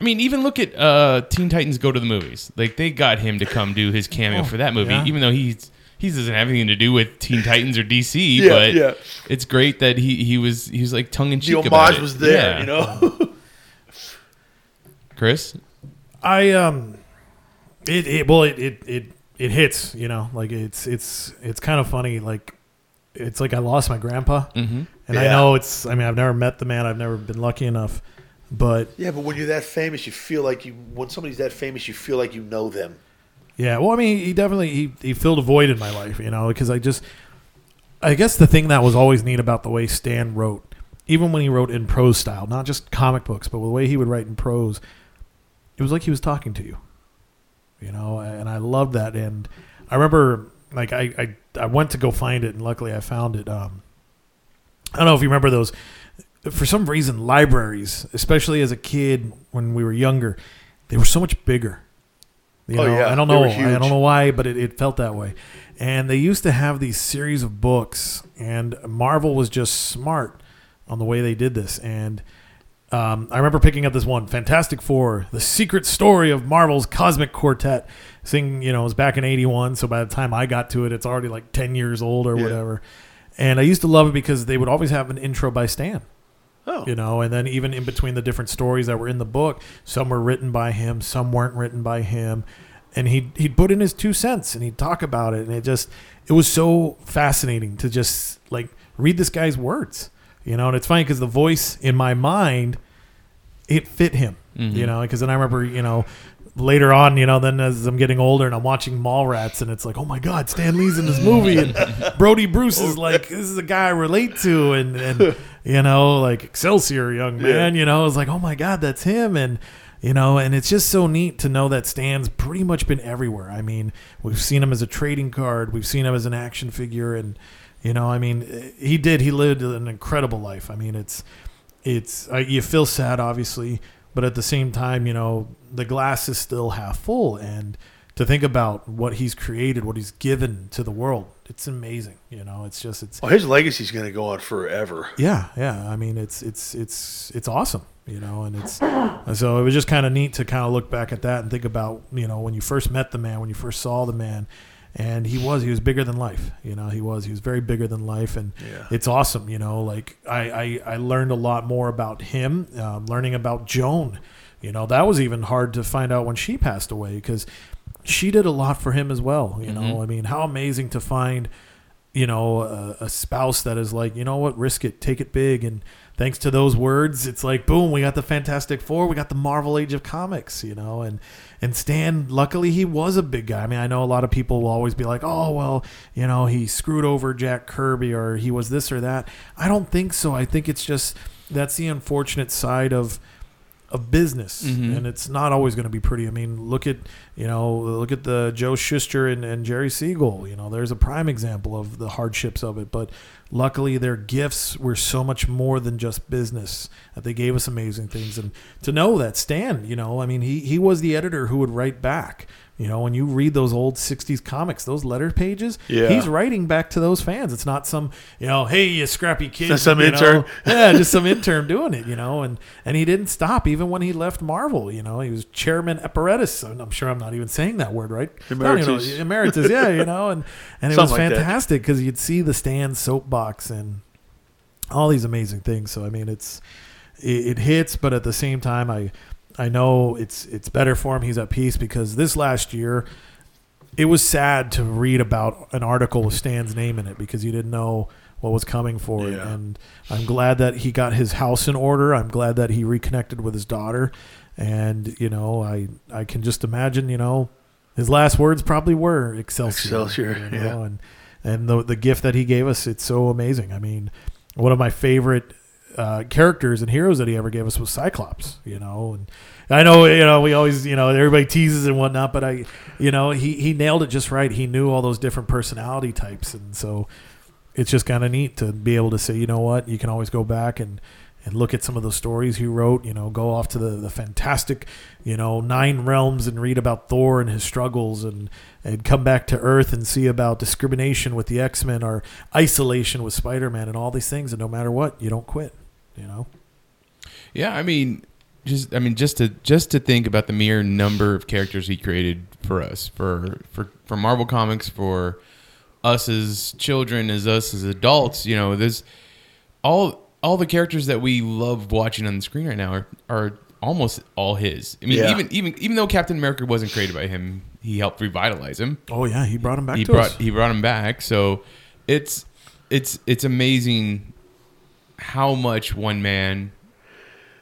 Speaker 3: I mean, even look at uh, Teen Titans Go to the Movies. Like they got him to come do his cameo
Speaker 4: Oh,
Speaker 3: for that movie,
Speaker 4: yeah.
Speaker 3: even though he's he doesn't have anything to do with Teen Titans or DC.
Speaker 5: Yeah,
Speaker 3: but
Speaker 5: yeah.
Speaker 3: it's great that he he was he was like tongue in
Speaker 5: The
Speaker 3: cheek about
Speaker 5: homage was there,
Speaker 3: Yeah.
Speaker 5: you know.
Speaker 3: Chris.
Speaker 4: I um, it, it well it, it it it hits. You know, like it's it's it's kind of funny. Like it's like I lost my grandpa,
Speaker 3: Mm-hmm.
Speaker 4: and I know it's. I mean, I've never met the man. I've never been lucky enough, but
Speaker 5: yeah, but when you're that famous, you feel like you. When somebody's that famous, you feel like you know them.
Speaker 4: Yeah, well, I mean, he definitely he, he filled a void in my life, you know, because I just, I guess the thing that was always neat about the way Stan wrote, even when he wrote in prose style, not just comic books, but the way he would write in prose, it was like he was talking to you, you know, and I loved that. And I remember, like, I I, I went to go find it, and luckily I found it. Um, I don't know if you remember those. For some reason, libraries, especially as a kid when we were younger, they were so much bigger. You
Speaker 5: Oh,
Speaker 4: know,
Speaker 5: yeah.
Speaker 4: I don't know. I don't know why, but it, it felt that way. And they used to have these series of books, and Marvel was just smart on the way they did this. And um, I remember picking up this one, Fantastic Four: The Secret Story of Marvel's Cosmic Quartet. Thing, you know, it was back in '81, so by the time I got to it, it's already like ten years old or
Speaker 5: Yeah.
Speaker 4: whatever. And I used to love it because they would always have an intro by Stan
Speaker 5: Oh,
Speaker 4: you know and then even in between the different stories that were in the book some were written by him some weren't written by him and he'd, he'd put in his two cents and he'd talk about it and it just it was so fascinating to just like read this guy's words you know and it's funny because the voice in my mind it fit him you mm-hmm. know because then i remember you know later on you know then as i'm getting older and i'm watching mallrats and it's like oh my god stan lee's in this movie and brodie bruce is like this is a guy i relate to and and you know like excelsior young man you know it's like oh my god that's him and you know and it's just so neat to know that stan's pretty much been everywhere. I mean we've seen him as a trading card we've seen him as an action figure and you know i mean he did he lived an incredible life. I mean it's it's uh, you feel sad obviously but at the same time you know the glass is still half full. And to think about what he's created what he's given to the world it's amazing. You know it's just it's
Speaker 5: well, his legacy's going to go on forever.
Speaker 4: yeah yeah. I mean it's it's it's it's awesome you know and it's so it was just kind of neat to kind of look back at that and think about you know when you first met the man when you first saw the man and he was he was bigger than life you know he was he was very bigger than life. And
Speaker 5: Yeah.
Speaker 4: it's awesome you know like i i, I learned a lot more about him um, learning about joan. You know that was even hard to find out when she passed away because she did a lot for him as well you know. I mean how amazing to find you know a, a spouse that is like you know what? Risk it. Take it big. And thanks to those words it's like boom we got the fantastic four we got the marvel age of comics you know and and stan luckily he was a big guy. I mean i know a lot of people will always be like oh well you know he screwed over jack kirby or he was this or that. I don't think so. I think it's just that's the unfortunate side of of business mm-hmm. and it's not always going to be pretty. I mean look at you know look at the joe shuster and, and jerry siegel. You know there's a prime example of the hardships of it but luckily their gifts were so much more than just business that they gave us amazing things. And to know that stan you know i mean he, he was the editor who would write back you know when you read those old 60s comics those letter pages
Speaker 5: Yeah.
Speaker 4: he's writing back to those fans it's not some you know hey you scrappy kid
Speaker 5: Just some
Speaker 4: you know.
Speaker 5: intern.
Speaker 4: yeah just some intern doing it you know and and he didn't stop even when he left marvel you know he was chairman emeritus i'm sure i'm not even saying that word right even know.
Speaker 5: Emeritus.
Speaker 4: emeritus yeah you know and and it was
Speaker 5: Something like that.
Speaker 4: fantastic because you'd see the stan's soapbox and all these amazing things so i mean it's it, it hits but at the same time i i know it's it's better for him he's at peace because this last year it was sad to read about an article with Stan's name in it because you didn't know what was coming for it. And I'm glad that he got his house in order. I'm glad that he reconnected with his daughter. And, you know, I, I can just imagine, you know, his last words probably were Excelsior.
Speaker 5: Excelsior,
Speaker 4: you know, And, and the, the gift that he gave us, it's so amazing. I mean, one of my favorite uh, characters and heroes that he ever gave us was Cyclops. You know, and I know you know we always you know everybody teases and whatnot, but I you know he he nailed it just right. He knew all those different personality types, and so it's just kind of neat to be able to say, you know what, you can always go back and and look at some of the stories he wrote. You know, go off to the the fantastic, you know, nine realms and read about Thor and his struggles, and and come back to Earth and see about discrimination with the X Men or isolation with Spider Man and all these things. And no matter what, you don't quit. You know.
Speaker 3: Yeah, I mean, just I mean, just to just to think about the mere number of characters he created for us, for for for Marvel Comics, for us as children, as us as adults. You know, there's all all the characters that we love watching on the screen right now are, are almost all his. I mean,
Speaker 5: Yeah.
Speaker 3: even even even though Captain America wasn't created by him, he helped revitalize him.
Speaker 4: Oh yeah, he brought him back
Speaker 3: he brought
Speaker 4: us.
Speaker 3: he brought him back. So it's it's it's amazing how much one man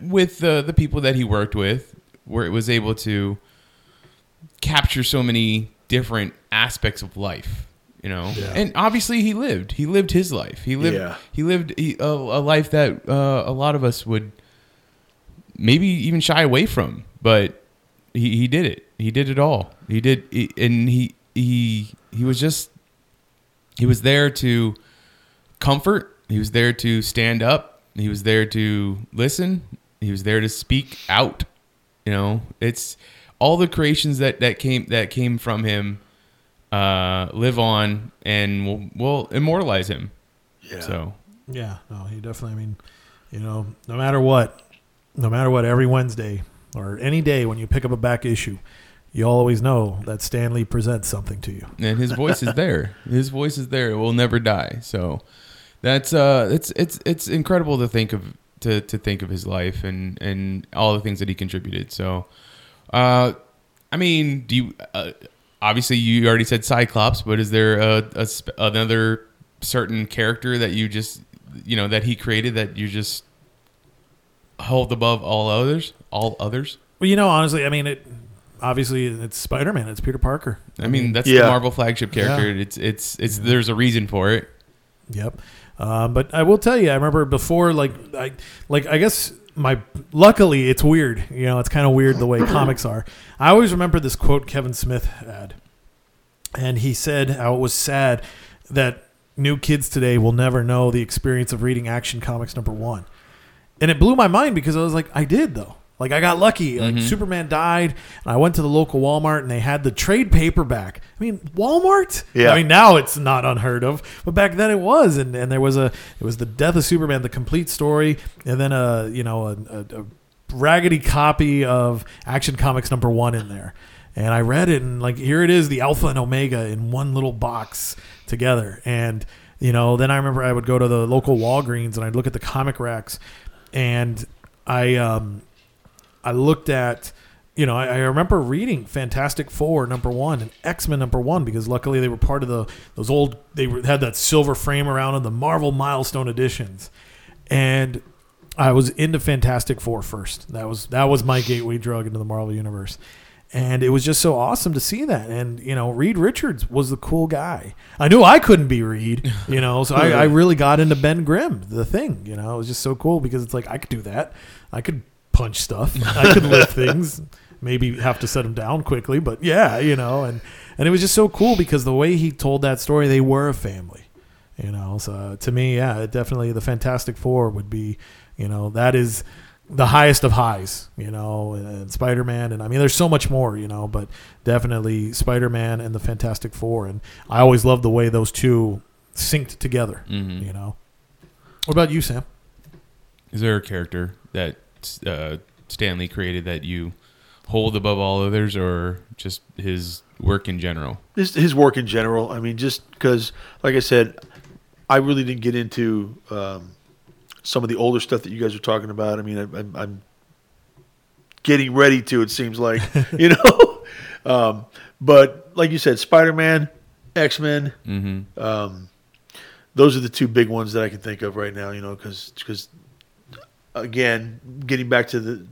Speaker 3: with the the people that he worked with where it was able to capture so many different aspects of life you know?
Speaker 4: Yeah.
Speaker 3: and obviously he lived. He lived his life. He lived
Speaker 5: Yeah.
Speaker 3: he lived a, a life that uh, a lot of us would maybe even shy away from but he, he did it. He did it all. He did he, and he he he was just he was there to comfort he was there to stand up he was there to listen he was there to speak out you know it's all the creations that that came that came from him uh live on and will will immortalize him
Speaker 5: Yeah.
Speaker 3: so
Speaker 4: Yeah, no, he definitely. I mean, you know, no matter what, no matter what, every Wednesday or any day when you pick up a back issue, you always know that Stan Lee presents something to you.
Speaker 3: and his voice is there. His voice is there. It will never die. So that's uh, it's it's it's incredible to think of to to think of his life and and all the things that he contributed. So, uh, I mean, do you? Uh, obviously, you already said Cyclops, but is there a, a sp- another certain character that you just you know that he created that you just hold above all others? All others?
Speaker 4: Well, you know, honestly, I mean, it obviously it's Spider Man. It's Peter Parker.
Speaker 3: I mean, that's the Marvel flagship character.
Speaker 4: Yeah.
Speaker 3: It's it's it's there's a reason for it.
Speaker 4: Yep. Um, but I will tell you, I remember before, like, I like I guess my luckily it's weird. You know, it's kind of weird the way comics are. I always remember this quote Kevin Smith had, and he said how it was sad that new kids today will never know the experience of reading Action Comics number one, and it blew my mind because I was like, I did though. Like I got lucky. Like Superman died, and I went to the local Walmart, and they had the trade paperback. I mean, Walmart.
Speaker 5: Yeah.
Speaker 4: I mean, now it's not unheard of, but back then it was, and, and there was a it was the death of Superman, the complete story, and then a you know a, a, a raggedy copy of Action Comics number one in there, and I read it, and like here it is, the Alpha and Omega in one little box together, and you know then I remember I would go to the local Walgreens and I'd look at the comic racks, and I um I looked at, you know, I, I remember reading Fantastic Four number one and X Men number one because luckily they were part of the those old they were, had that silver frame around them, the Marvel milestone editions, and I was into Fantastic Four first. That was that was my gateway drug into the Marvel universe. And it was just so awesome to see that. And, you know, Reed Richards was the cool guy. I knew I couldn't be Reed, you know, so I, I really got into Ben Grimm, the thing, you know, it was just so cool because it's like I could do that. I could punch stuff. I could lift things. Maybe have to set them down quickly, but yeah, you know, and and it was just so cool because the way he told that story, they were a family, you know. So to me, yeah, definitely the Fantastic Four would be, you know, that is the highest of highs, you know, and Spider Man, and I mean, there's so much more, you know, but definitely Spider Man and the Fantastic Four, and I always loved the way those two synced together,
Speaker 3: Mhm.
Speaker 4: you know. What about you, Sam?
Speaker 3: Is there a character that uh, Stan Lee created that you hold above all others, or just his work in general?
Speaker 5: his, his work in general. I mean, just because, like I said, I really didn't get into um, some of the older stuff that you guys are talking about. I mean, I, I'm, I'm getting ready to. It seems like you know, um, but like you said, Spider Man, X Men.
Speaker 3: Mm-hmm.
Speaker 5: Um, those are the two big ones that I can think of right now. You know, because again, getting back to the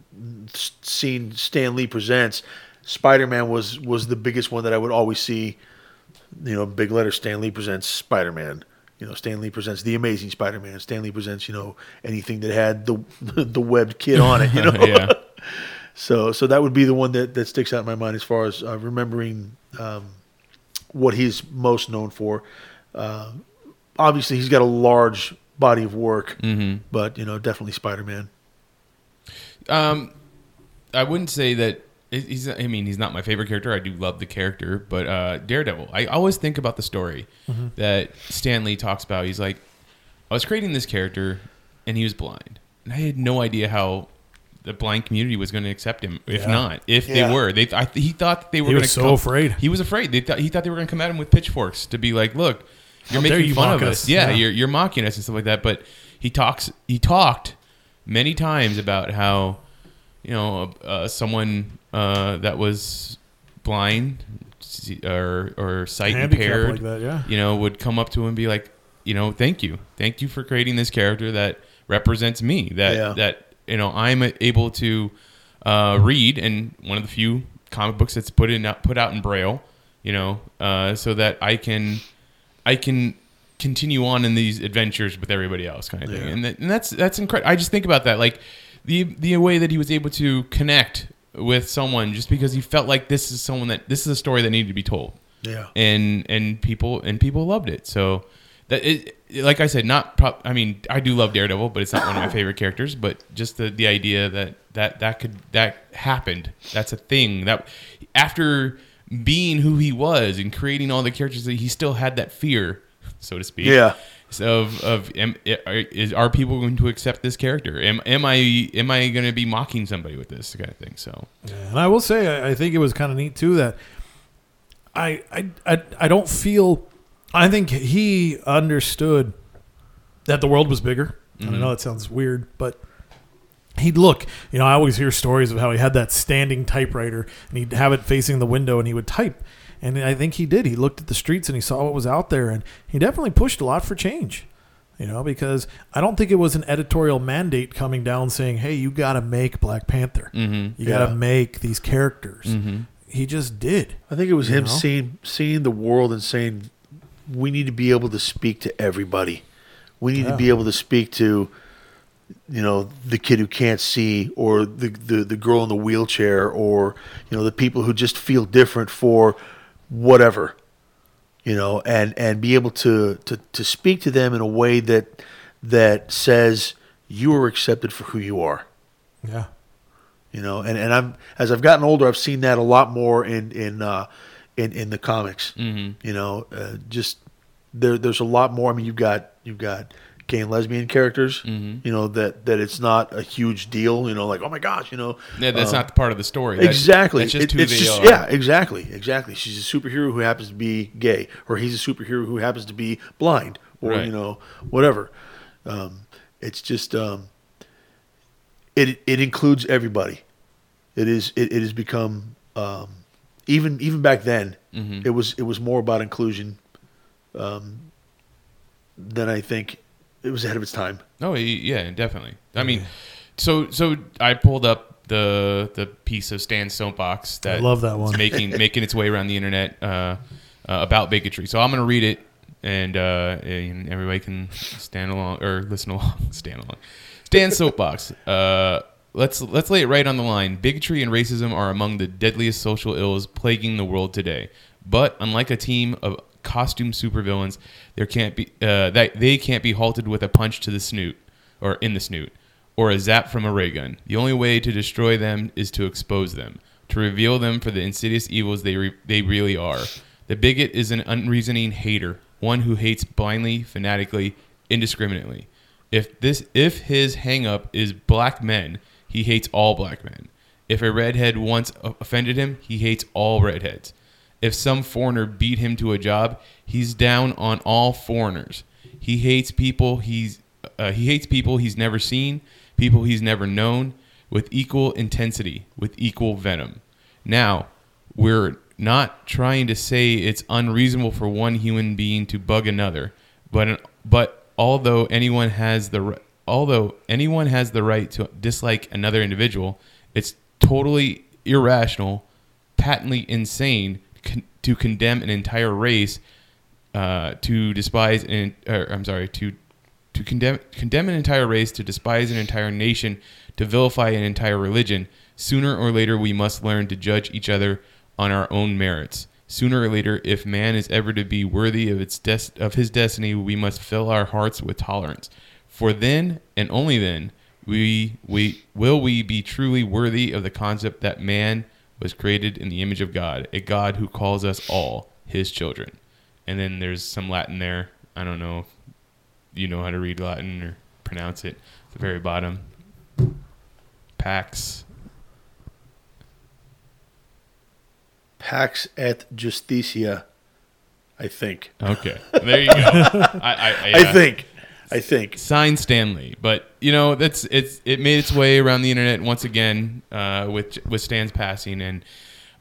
Speaker 5: scene Stan Lee presents, Spider Man was was the biggest one that I would always see. You know, big letter Stan Lee presents Spider Man. you know, Stan Lee presents the Amazing Spider-Man. Stan Lee presents, you know, anything that had the the webbed kid on it. You know,
Speaker 3: yeah.
Speaker 5: so so that would be the one that that sticks out in my mind as far as uh, remembering um, what he's most known for. Uh, obviously, he's got a large body of work, but you know, definitely Spider-Man.
Speaker 3: Um, I wouldn't say that he's. I mean, he's not my favorite character. I do love the character, but uh, Daredevil. I always think about the story that Stan Lee talks about. He's like, I was creating this character, and he was blind, and I had no idea how the blind community was going to accept him. If
Speaker 4: Yeah.
Speaker 3: not, if
Speaker 5: Yeah.
Speaker 3: they were, they. I, he thought that they were.
Speaker 4: He
Speaker 3: gonna
Speaker 4: was so
Speaker 3: come-
Speaker 4: afraid.
Speaker 3: He was afraid. They thought he thought they were going to come at him with pitchforks to be like, look. You're
Speaker 4: How
Speaker 3: making
Speaker 4: you
Speaker 3: fun of
Speaker 4: us.
Speaker 3: us. Yeah,
Speaker 4: Yeah.
Speaker 3: you're you're mocking us and stuff like that. But he talks. He talked many times about how you know, uh, someone uh, that was blind or or sight
Speaker 4: Handicap
Speaker 3: impaired,
Speaker 4: like that, yeah.
Speaker 3: you know, would come up to him and be like, you know, thank you, thank you for creating this character that represents me. That
Speaker 5: Yeah.
Speaker 3: that you know, I'm able to uh, read, and one of the few comic books that's put in put out in braille, you know, uh, so that I can I can continue on in these adventures with everybody else, kind of thing.
Speaker 5: Yeah.
Speaker 3: And, that, and that's that's incredible. I just think about that, like the the way that he was able to connect with someone just because he felt like this is someone that this is a story that needed to be told
Speaker 5: Yeah.
Speaker 3: and and people and people loved it. So that it, like I said, not. Pro- I mean, I do love Daredevil, but it's not one of my favorite characters. But just the the idea that that that could that happened. That's a thing that after being who he was and creating all the characters, that he still had that fear, so to speak.
Speaker 5: Yeah.
Speaker 3: Of of am, are, is are people going to accept this character? Am am I am I going to be mocking somebody with this kind of thing? So
Speaker 4: And I will say, I, I think it was kind of neat too that I, I, I, I don't feel. I think he understood that the world was bigger. And I know mm-hmm. that sounds weird, but he'd look. You know, I always hear stories of how he had that standing typewriter and he'd have it facing the window and he would type. And I think he did. He looked at the streets and he saw what was out there, and he definitely pushed a lot for change. You know, because I don't think it was an editorial mandate coming down saying, "Hey, you got to make Black Panther.
Speaker 3: Mm-hmm.
Speaker 4: You got to
Speaker 5: Yeah.
Speaker 4: make these characters." He just did.
Speaker 5: I think it was him
Speaker 4: know?
Speaker 5: seeing seeing the world and saying we need to be able to speak to everybody. We need
Speaker 4: Yeah.
Speaker 5: to be able to speak to you know the kid who can't see or the, the the girl in the wheelchair or you know the people who just feel different for whatever you know and and be able to to to speak to them in a way that that says you are accepted for who you are
Speaker 4: Yeah.
Speaker 5: you know and and i'm as i've gotten older i've seen that a lot more in in uh in in the comics
Speaker 3: Mm-hmm.
Speaker 5: you know uh, just there there's a lot more i mean you've got you've got gay and lesbian characters
Speaker 3: Mm-hmm.
Speaker 5: you know that that it's not a huge deal you know like oh my gosh you know
Speaker 3: yeah, that's
Speaker 5: uh,
Speaker 3: not the part of the story. That's-
Speaker 5: exactly
Speaker 3: That's just
Speaker 5: It- it's just
Speaker 3: are.
Speaker 5: yeah exactly exactly she's a superhero who happens to be gay or he's a superhero who happens to be blind or
Speaker 3: Right.
Speaker 5: you know whatever um, it's just um, it it includes everybody it is it, it has become um, even even back then
Speaker 3: Mm-hmm.
Speaker 5: it was it was more about inclusion um, than I think it was ahead of its time
Speaker 3: Oh y- yeah, definitely. I mean, so so I pulled up the the piece of Stan's soapbox that
Speaker 4: I love that one.
Speaker 3: making making its way around the internet uh, uh, about bigotry. So I'm gonna read it, and, uh, and everybody can stand along or listen along, stand along. Stan's soapbox. Uh, let's let's lay it right on the line. Bigotry and racism are among the deadliest social ills plaguing the world today. But unlike a team of costume supervillains, there can't be uh, that they can't be halted with a punch to the snoot or in the snoot or a zap from a ray gun. The only way to destroy them is to expose them, to reveal them for the insidious evils they re- they really are. The bigot is an unreasoning hater, one who hates blindly, fanatically, indiscriminately. If this if his hangup is black men, he hates all black men. If a redhead once offended him, he hates all redheads. If some foreigner beat him to a job, he's down on all foreigners. He hates people he's uh, he hates people he's never seen, people he's never known, with equal intensity, with equal venom. Now, we're not trying to say it's unreasonable for one human being to bug another, but but although anyone has the although anyone has the right to dislike another individual, it's totally irrational, patently insane con- to condemn an entire race uh, to despise and or, I'm sorry to to condemn condemn an entire race, to despise an entire nation, to vilify an entire religion. Sooner or later, we must learn to judge each other on our own merits. Sooner or later, if man is ever to be worthy of its des- of his destiny, we must fill our hearts with tolerance. For then, and only then, we we will we be truly worthy of the concept that man was created in the image of God, a God who calls us all his children. And then there's some Latin there. I don't know if you know how to read Latin or pronounce it. At the very bottom. Pax.
Speaker 5: Pax et Justitia, I think.
Speaker 3: Okay. There you go. I, I, I,
Speaker 5: I uh, think. I think.
Speaker 3: Sign Stan Lee, but you know that's it's it made its way around the internet once again uh, with with Stan's passing, and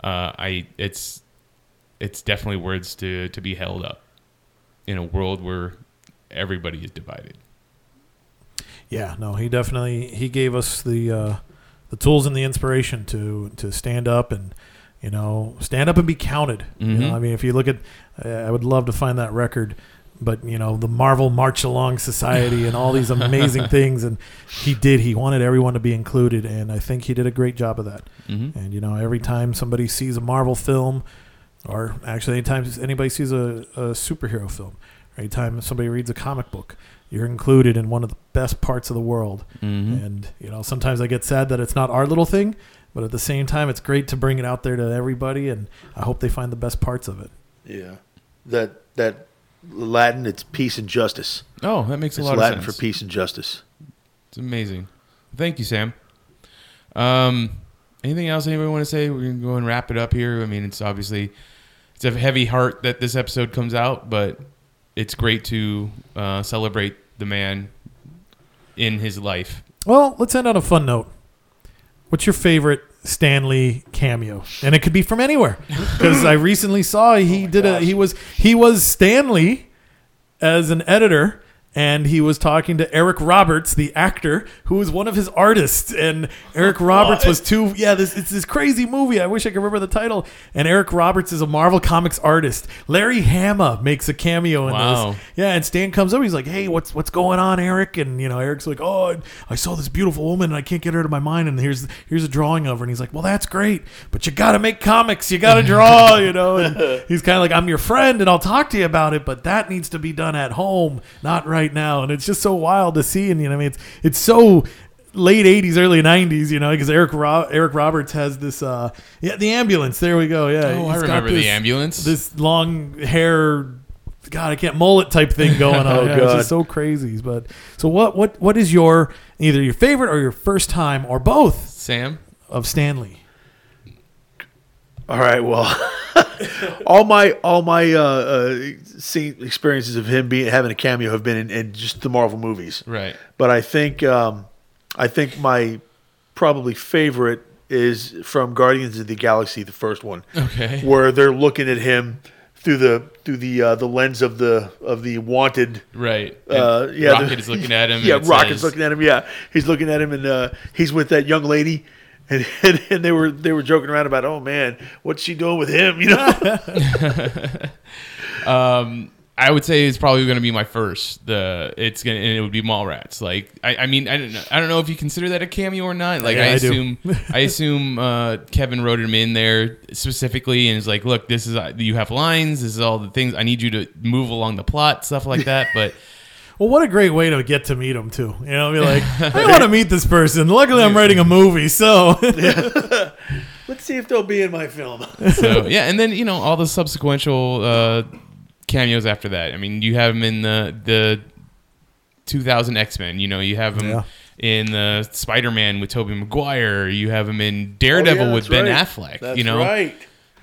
Speaker 3: uh, I it's it's definitely words to to be held up in a world where everybody is divided.
Speaker 4: Yeah, no, he definitely he gave us the uh, the tools and the inspiration to to stand up and you know stand up and be counted. You know,
Speaker 3: Mhm.
Speaker 4: I mean, if you look at, uh, I would love to find that record, but you know the Marvel Marching Society and all these amazing things, and he did. He wanted everyone to be included, and I think he did a great job of that.
Speaker 3: Mm-hmm.
Speaker 4: And you know, every time somebody sees a Marvel film, or actually anytime anybody sees a, a superhero film, or anytime somebody reads a comic book, you're included in one of the best parts of the world.
Speaker 3: Mm-hmm.
Speaker 4: And you know, sometimes I get sad that it's not our little thing, but at the same time, it's great to bring it out there to everybody, and I hope they find the best parts of it.
Speaker 5: Yeah. That that Latin, it's peace and justice.
Speaker 3: Oh, that makes a
Speaker 5: It's
Speaker 3: lot
Speaker 5: Latin
Speaker 3: of sense.
Speaker 5: Latin for peace and justice.
Speaker 3: It's amazing. Thank you, Sam. Um, anything else anybody want to say? We're gonna go and wrap it up here. I mean, it's obviously it's a heavy heart that this episode comes out, but it's great to uh, celebrate the man in his life.
Speaker 4: Well, let's end on a fun note. What's your favorite Stan Lee cameo? And it could be from anywhere. Because I recently saw he oh did a he was he was Stan Lee as an editor and he was talking to Eric Roberts, the actor, who was one of his artists. And Eric Roberts was too yeah, this it's this crazy movie. I wish I could remember the title. And Eric Roberts is a Marvel Comics artist. Larry Hama makes a cameo in
Speaker 3: Wow.
Speaker 4: this. Yeah, and Stan comes up. He's like, "Hey, what's what's going on, Eric?" And you know, Eric's like, "Oh, I- I saw this beautiful woman, and I can't get her out of my mind. And here's here's a drawing of her." And he's like, "Well, that's great, but you got to make comics. You got to draw, you know." And he's kind of like, "I'm your friend, and I'll talk to you about it, but that needs to be done at home, not right now." And it's just so wild to see, and you know, I mean, it's it's so late 80s early 90s you know because eric Ro- eric roberts has this uh yeah the ambulance there we go yeah
Speaker 3: Oh, I
Speaker 4: he's got
Speaker 3: remember the ambulance.
Speaker 4: this long hair god i can't mullet type thing going on
Speaker 5: Oh,
Speaker 4: Yeah, it's just so crazy but so what what what is your either your favorite or your first time or both
Speaker 3: Sam.
Speaker 4: of Stan Lee
Speaker 5: All right. Well, all my all my uh, uh, scene experiences of him being having a cameo have been in, in just the Marvel movies.
Speaker 3: Right.
Speaker 5: But I think um, I think my probably favorite is from Guardians of the Galaxy, the first one,
Speaker 3: Okay.
Speaker 5: where they're looking at him through the through the uh, the lens of the of the wanted.
Speaker 3: Right.
Speaker 5: Uh, yeah,
Speaker 3: Rocket
Speaker 5: the-
Speaker 3: is looking at him.
Speaker 5: Yeah, Rocket's
Speaker 3: says-
Speaker 5: looking at him. Yeah, he's looking at him, and uh, he's with that young lady, and, and and they were they were joking around about, oh man, what's she doing with him? You know,
Speaker 3: Um, I would say it's probably going to be my first. The it's gonna and it would be Mallrats. Like I, I mean I don't know I don't know if you consider that a cameo or not. Like
Speaker 4: Yeah,
Speaker 3: I
Speaker 4: I
Speaker 3: assume I assume uh, Kevin wrote him in there specifically and is like, look, this is uh, you have lines. This is all the things I need you to move along the plot, stuff like that. But
Speaker 4: well what a great way to get to meet him too you know be like i want to meet this person luckily i'm writing a movie so
Speaker 5: let's see if they'll be in my film.
Speaker 3: so yeah, and then you know all the subsequential uh, cameos after that. I mean, you have him in the the 2000 X Men. You know, you have him
Speaker 4: Yeah.
Speaker 3: in the Spider Man with Tobey Maguire. You have him in Daredevil
Speaker 5: Oh, yeah,
Speaker 3: with Ben
Speaker 5: right.
Speaker 3: Affleck.
Speaker 5: That's
Speaker 3: you know,
Speaker 5: right.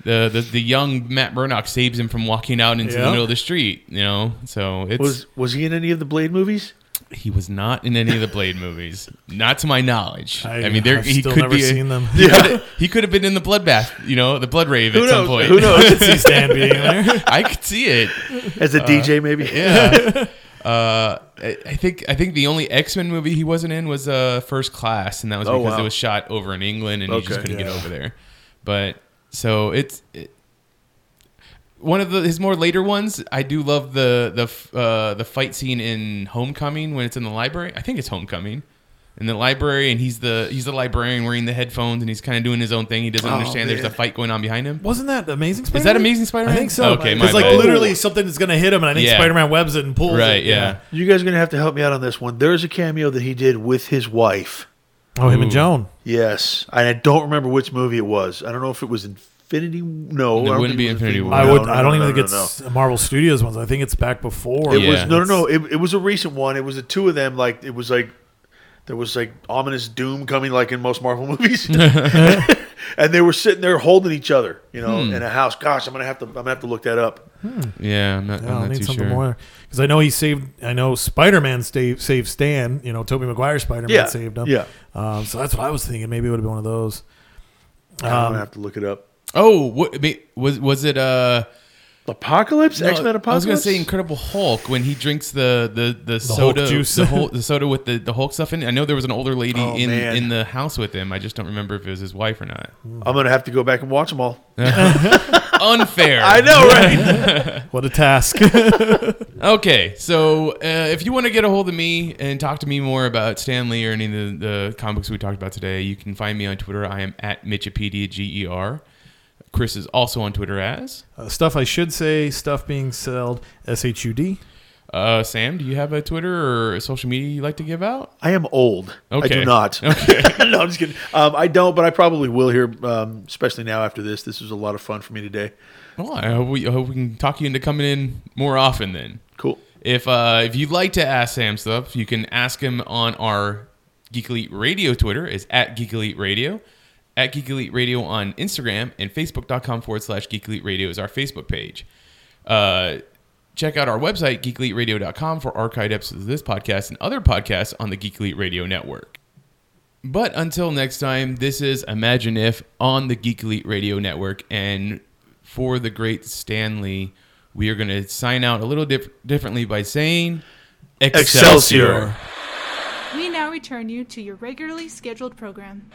Speaker 3: The, the the young Matt Murdock saves him from walking out into the middle of the street. You know, so it's
Speaker 5: Was was he in any of the Blade movies?
Speaker 3: he was not in any of the Blade movies, not to my knowledge. I,
Speaker 4: I-
Speaker 3: mean, there
Speaker 4: I've
Speaker 3: he
Speaker 4: still
Speaker 3: could
Speaker 4: never
Speaker 3: be
Speaker 4: seen them.
Speaker 3: He, could, he could have been in the Bloodbath. You know, the Blood Rave
Speaker 5: Who
Speaker 3: at some point.
Speaker 5: Who knows?
Speaker 4: I could see stan being there
Speaker 3: I could see it.
Speaker 5: As a DJ, maybe.
Speaker 3: Yeah. Uh, I I think I think the only X Men movie he wasn't in was uh, First Class, and that was
Speaker 5: Oh,
Speaker 3: because
Speaker 5: wow.
Speaker 3: it was shot over in England, and he just couldn't get
Speaker 4: Yeah.
Speaker 3: over there. But so it's it, one of the his more later ones, I do love the the uh, the fight scene in Homecoming when it's in the library. I think it's Homecoming. In the library, and he's the he's the librarian wearing the headphones, and he's kind of doing his own thing. He doesn't
Speaker 5: Oh,
Speaker 3: understand there's a fight going on behind him.
Speaker 4: Wasn't that Amazing Spider-Man?
Speaker 3: Is that Amazing Spider-Man?
Speaker 4: I think so.
Speaker 3: Okay, my
Speaker 4: It's like
Speaker 3: bad.
Speaker 4: literally something that's going to hit him, and I think
Speaker 3: Yeah.
Speaker 4: Spider-Man webs it and pulls it.
Speaker 3: Right? Yeah.
Speaker 5: You guys are gonna have to help me out on this one. There's a cameo that he did with his wife.
Speaker 4: Oh, him and Joan.
Speaker 5: Yes, and I don't remember which movie it was. I don't know if it was Infinity. No,
Speaker 3: It wouldn't be Infinity War.
Speaker 4: I would.
Speaker 5: no,
Speaker 4: I don't
Speaker 5: no,
Speaker 4: even
Speaker 5: no,
Speaker 4: think
Speaker 5: no,
Speaker 4: it's Marvel Studios ones. I think it's back before.
Speaker 5: It
Speaker 3: Yeah.
Speaker 5: was no, no, no. It, it was a recent one. It was the two of them. Like it was like there was like ominous doom coming, like in most Marvel movies. and they were sitting there holding each other, you know,
Speaker 3: Hmm.
Speaker 5: in a house. Gosh, I'm gonna have to. I'm gonna have to look that up.
Speaker 3: Yeah, I'm not,
Speaker 4: Yeah,
Speaker 3: I'm not
Speaker 4: need
Speaker 3: too
Speaker 4: something
Speaker 3: sure.
Speaker 4: more because I know he saved. I know Spider-Man saved, saved Stan. You know, Tobey Maguire Spider-Man
Speaker 5: Yeah,
Speaker 4: saved him.
Speaker 5: yeah.
Speaker 4: Um, so that's what I was thinking. Maybe it would have been one of those.
Speaker 5: I'm
Speaker 4: Um,
Speaker 5: gonna have to look it up.
Speaker 3: Oh, what was was it? Uh,
Speaker 5: Apocalypse,
Speaker 3: no,
Speaker 5: X Men Apocalypse.
Speaker 3: I was gonna say Incredible Hulk when he drinks the the the, soda
Speaker 4: juice.
Speaker 3: the, whole, the soda with the, the Hulk stuff in it. I know there was an older lady
Speaker 5: Oh,
Speaker 3: in
Speaker 5: man.
Speaker 3: in the house with him. I just don't remember if it was his wife or not.
Speaker 5: I'm gonna have to go back and watch them all.
Speaker 3: Unfair.
Speaker 5: I know, right?
Speaker 4: What a task.
Speaker 3: Okay, so uh, if you want to get a hold of me and talk to me more about Stan Lee or any of the, the comics we talked about today, you can find me on Twitter. I am at Mitchipedia, G E R. Chris is also on Twitter as.
Speaker 4: uh, stuff I should say. Stuff being sold. S H U D.
Speaker 3: Uh, Sam, do you have a Twitter or social media you like to give out?
Speaker 5: I am old. I
Speaker 3: Okay.
Speaker 5: do not. Okay. no, I'm just kidding. Um, I don't, but I probably will here, um, especially now after this. This was a lot of fun for me today.
Speaker 3: Well, I hope we, I hope we can talk you into coming in more often then.
Speaker 5: Cool.
Speaker 3: If uh, if you'd like to ask Sam stuff, you can ask him on our Geek Elite Radio Twitter is at Geek Elite Radio, at Geek Elite Radio on Instagram, and Facebook.com forward slash Geek Elite Radio is our Facebook page. Uh, check out our website, geekeliteradio.com, for archived episodes of this podcast and other podcasts on the Geek Elite Radio Network. But until next time, this is Imagine If on the Geek Elite Radio Network. And for the great Stan Lee, we are going to sign out a little dif- differently by saying
Speaker 5: Excelsior.
Speaker 1: We now return you to your regularly scheduled program.